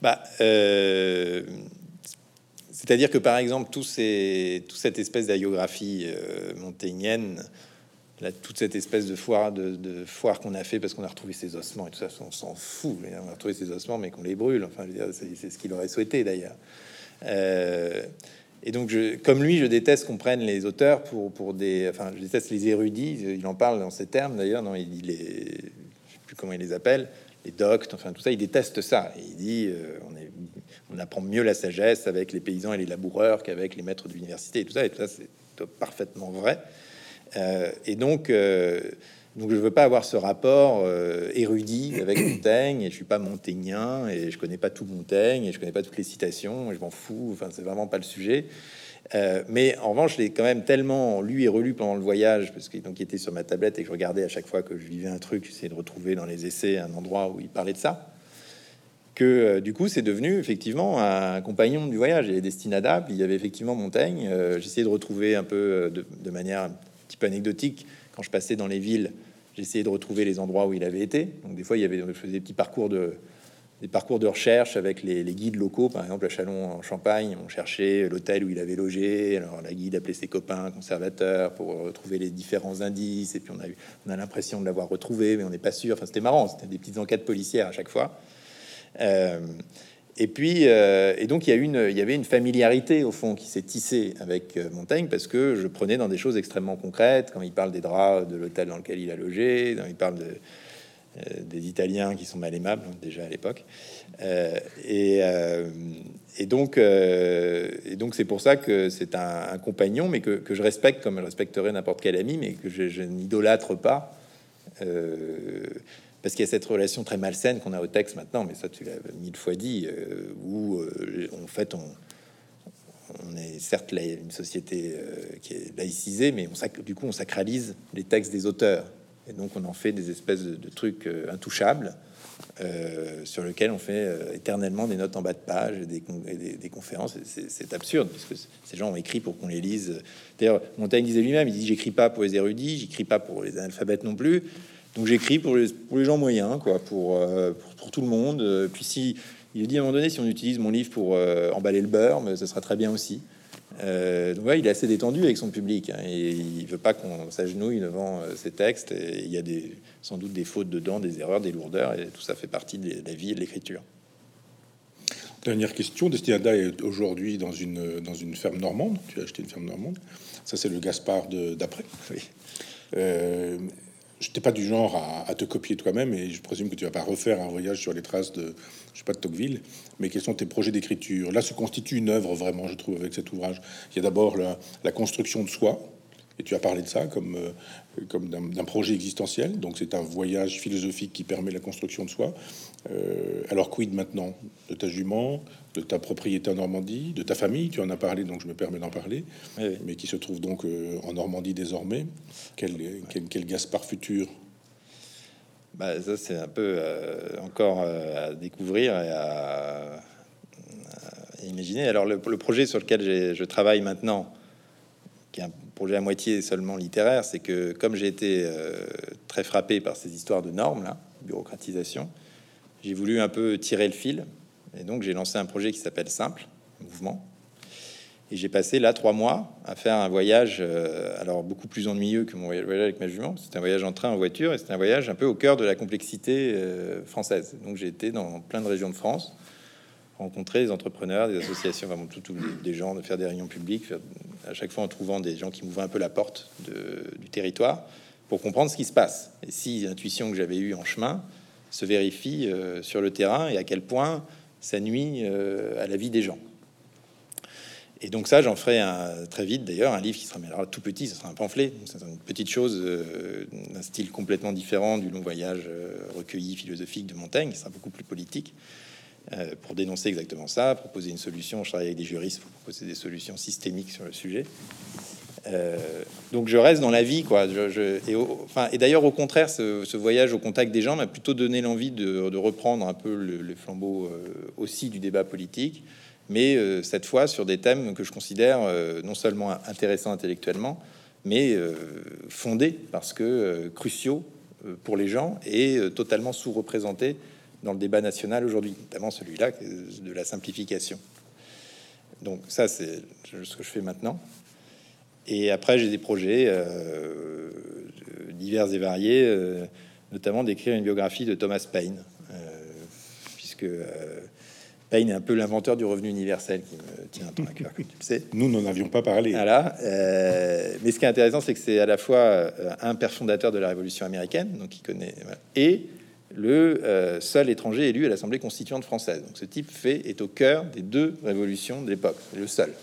Bah, euh, C'est-à-dire que, par exemple, tout ces, toute cette espèce d'agiographie montaignienne toute cette espèce de foire, de, foire qu'on a fait parce qu'on a retrouvé ses ossements et tout ça, on s'en fout. On a retrouvé ses ossements, mais qu'on les brûle. Enfin, c'est ce qu'il aurait souhaité d'ailleurs. Euh, et donc, je, comme lui, je déteste qu'on prenne les auteurs pour, des. Enfin, je déteste les érudits. Il en parle dans ces termes d'ailleurs. Non, il dit les. Je sais plus comment il les appelle. Les doctes, enfin tout ça, il déteste ça. Il dit euh, on, apprend mieux la sagesse avec les paysans et les laboureurs qu'avec les maîtres de l'université et tout ça. Et tout ça, c'est parfaitement vrai. Euh, et donc, euh, donc je veux pas avoir ce rapport euh, érudit avec Montaigne. Et je suis pas montagnien et je connais pas tout Montaigne et je connais pas toutes les citations. Et je m'en fous. Enfin, c'est vraiment pas le sujet. mais en revanche, je l'ai quand même tellement lu et relu pendant le voyage, parce qu'il était sur ma tablette et que je regardais à chaque fois que je vivais un truc, j'essayais de retrouver dans les essais un endroit où il parlait de ça, que du coup c'est devenu effectivement un compagnon du voyage. Et destinadable, il y avait effectivement Montaigne. j'essayais de retrouver un peu de manière petit peu anecdotique. Quand je passais dans les villes, j'essayais de retrouver les endroits où il avait été. Donc des fois, il y avait, je faisais des petits parcours de des parcours de recherche avec les, guides locaux. Par exemple, à Chalon en Champagne, on cherchait l'hôtel où il avait logé. Alors la guide appelait ses copains conservateurs pour retrouver les différents indices. Et puis on a eu, on a l'impression de l'avoir retrouvé, mais on n'est pas sûr. Enfin, c'était marrant. C'était des petites enquêtes policières à chaque fois. Euh, et puis, euh, et donc il y, avait une familiarité au fond qui s'est tissée avec euh, Montaigne parce que je prenais dans des choses extrêmement concrètes. Quand il parle des draps de l'hôtel dans lequel il a logé, quand il parle euh, des Italiens qui sont mal aimables hein, déjà à l'époque. et, donc, et donc c'est pour ça que c'est un, compagnon, mais que, je respecte comme je respecterais n'importe quel ami, mais que je n'idolâtre pas parce qu'il y a cette relation très malsaine qu'on a au texte maintenant, mais ça tu l'as mille fois dit, euh, où euh, en fait on, est certes une société euh, qui est laïcisée, mais on du coup on sacralise les textes des auteurs, et donc on en fait des espèces de, trucs intouchables sur lesquels on fait éternellement des notes en bas de page, et des, des, conférences. C'est absurde parce que ces gens ont écrit pour qu'on les lise. D'ailleurs, Montaigne disait lui-même, il dit j'écris pas pour les érudits, j'écris pas pour les analphabètes non plus. Donc j'écris pour les, pour les gens moyens, quoi, pour, euh, pour, tout le monde. Euh, puis si Il dit à un moment donné, si on utilise mon livre pour emballer le beurre, mais ce sera très bien aussi. Euh, donc il est assez détendu avec son public hein, et il veut pas qu'on s'agenouille devant ses textes. Et il y a des, sans doute des fautes dedans, des erreurs, des lourdeurs, et tout ça fait partie de la vie et de l'écriture. Dernière question. Destinada est aujourd'hui dans une, dans une ferme normande. Tu as acheté une ferme normande. Ça, c'est le Gaspard d'après. Oui. Je n'étais pas du genre à, te copier toi-même et je présume que tu vas pas refaire un voyage sur les traces de, je sais pas, de Tocqueville. Mais quels sont tes projets d'écriture? Là se constitue une œuvre vraiment, je trouve, avec cet ouvrage. Il y a d'abord la, construction de soi, et tu as parlé de ça comme, euh, comme d'un projet existentiel. Donc c'est un voyage philosophique qui permet la construction de soi. Euh, alors quid maintenant de ta jument, de ta propriété en Normandie, de ta famille? Tu en as parlé, donc je me permets d'en parler. Mais qui se trouve donc euh, en Normandie désormais. Quel, quel, Gaspard futur? Bah, ça c'est un peu encore à découvrir et à, imaginer. Alors le, le, projet sur lequel je travaille maintenant, qui est un projet à moitié seulement littéraire, c'est que comme j'ai été euh, très frappé par ces histoires de normes, là, bureaucratisation, j'ai voulu un peu tirer le fil. Et donc j'ai lancé un projet qui s'appelle Simple, Mouvement. Et j'ai passé là trois mois à faire un voyage, euh, alors beaucoup plus ennuyeux que mon voyage avec ma jument. C'était un voyage en train, en voiture, et c'était un voyage un peu au cœur de la complexité euh, française. Donc j'ai été dans plein de régions de France, rencontrer des entrepreneurs, des associations, vraiment tout, des gens, de faire des réunions publiques, à chaque fois en trouvant des gens qui m'ouvraient un peu la porte du territoire pour comprendre ce qui se passe. Et si l'intuition que j'avais eue en chemin se vérifie euh, sur le terrain et à quel point ça nuit euh, à la vie des gens. Et donc ça, j'en ferai un, très vite d'ailleurs un livre qui sera mais tout petit, ce sera un pamphlet, une petite chose euh, d'un style complètement différent du long voyage recueilli philosophique de Montaigne, qui sera beaucoup plus politique. Euh, pour dénoncer exactement ça, proposer une solution. Je travaille avec des juristes pour proposer des solutions systémiques sur le sujet. Euh, donc je reste dans la vie, quoi. Et, d'ailleurs, au contraire, ce, voyage au contact des gens m'a plutôt donné l'envie de, reprendre un peu le, les flambeaux euh, aussi du débat politique, mais cette fois sur des thèmes que je considère non seulement intéressants intellectuellement, mais fondés parce que cruciaux pour les gens et totalement sous-représentés dans le débat national aujourd'hui, notamment celui-là de la simplification. Donc ça, c'est ce que je fais maintenant. Et après, j'ai des projets euh, divers et variés, euh, notamment d'écrire une biographie de Thomas Paine, euh, puisque Paine est un peu l'inventeur du revenu universel qui me tient à cœur, tu sais. Nous n'en avions pas parlé. Voilà. mais ce qui est intéressant, c'est que c'est à la fois un père fondateur de la Révolution américaine, donc il connaît, et le euh, seul étranger élu à l'Assemblée constituante française. Donc ce type fait est au cœur des deux révolutions de l'époque, le seul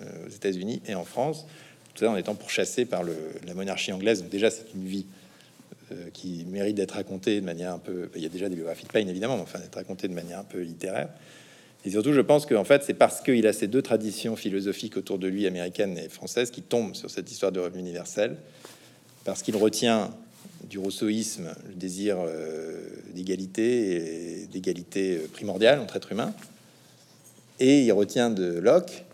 euh, aux États-Unis et en France. Tout ça en étant pourchassé par la monarchie anglaise. Donc déjà c'est une vie euh, qui mérite d'être racontée de manière un peu. Il y a déjà des biographies de Payne évidemment, mais enfin d'être racontée de manière un peu littéraire. Et surtout, je pense qu'en fait, c'est parce qu'il a ces deux traditions philosophiques autour de lui, américaine et française, qui tombent sur cette histoire de revenu universel, parce qu'il retient du rousseauisme, le désir euh, d'égalité et d'égalité euh, primordiale entre êtres humains. Et il retient de Locke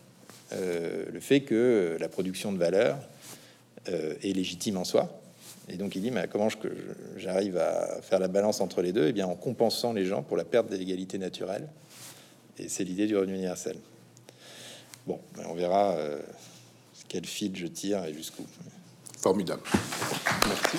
euh, le fait que la production de valeur est légitime en soi. Et donc il dit, mais comment j'arrive à faire la balance entre les deux? Eh bien en compensant les gens pour la perte de l'égalité naturelle. Et c'est l'idée du revenu universel. Bon, ben, on verra quel fil je tire et jusqu'où. Formidable. Merci.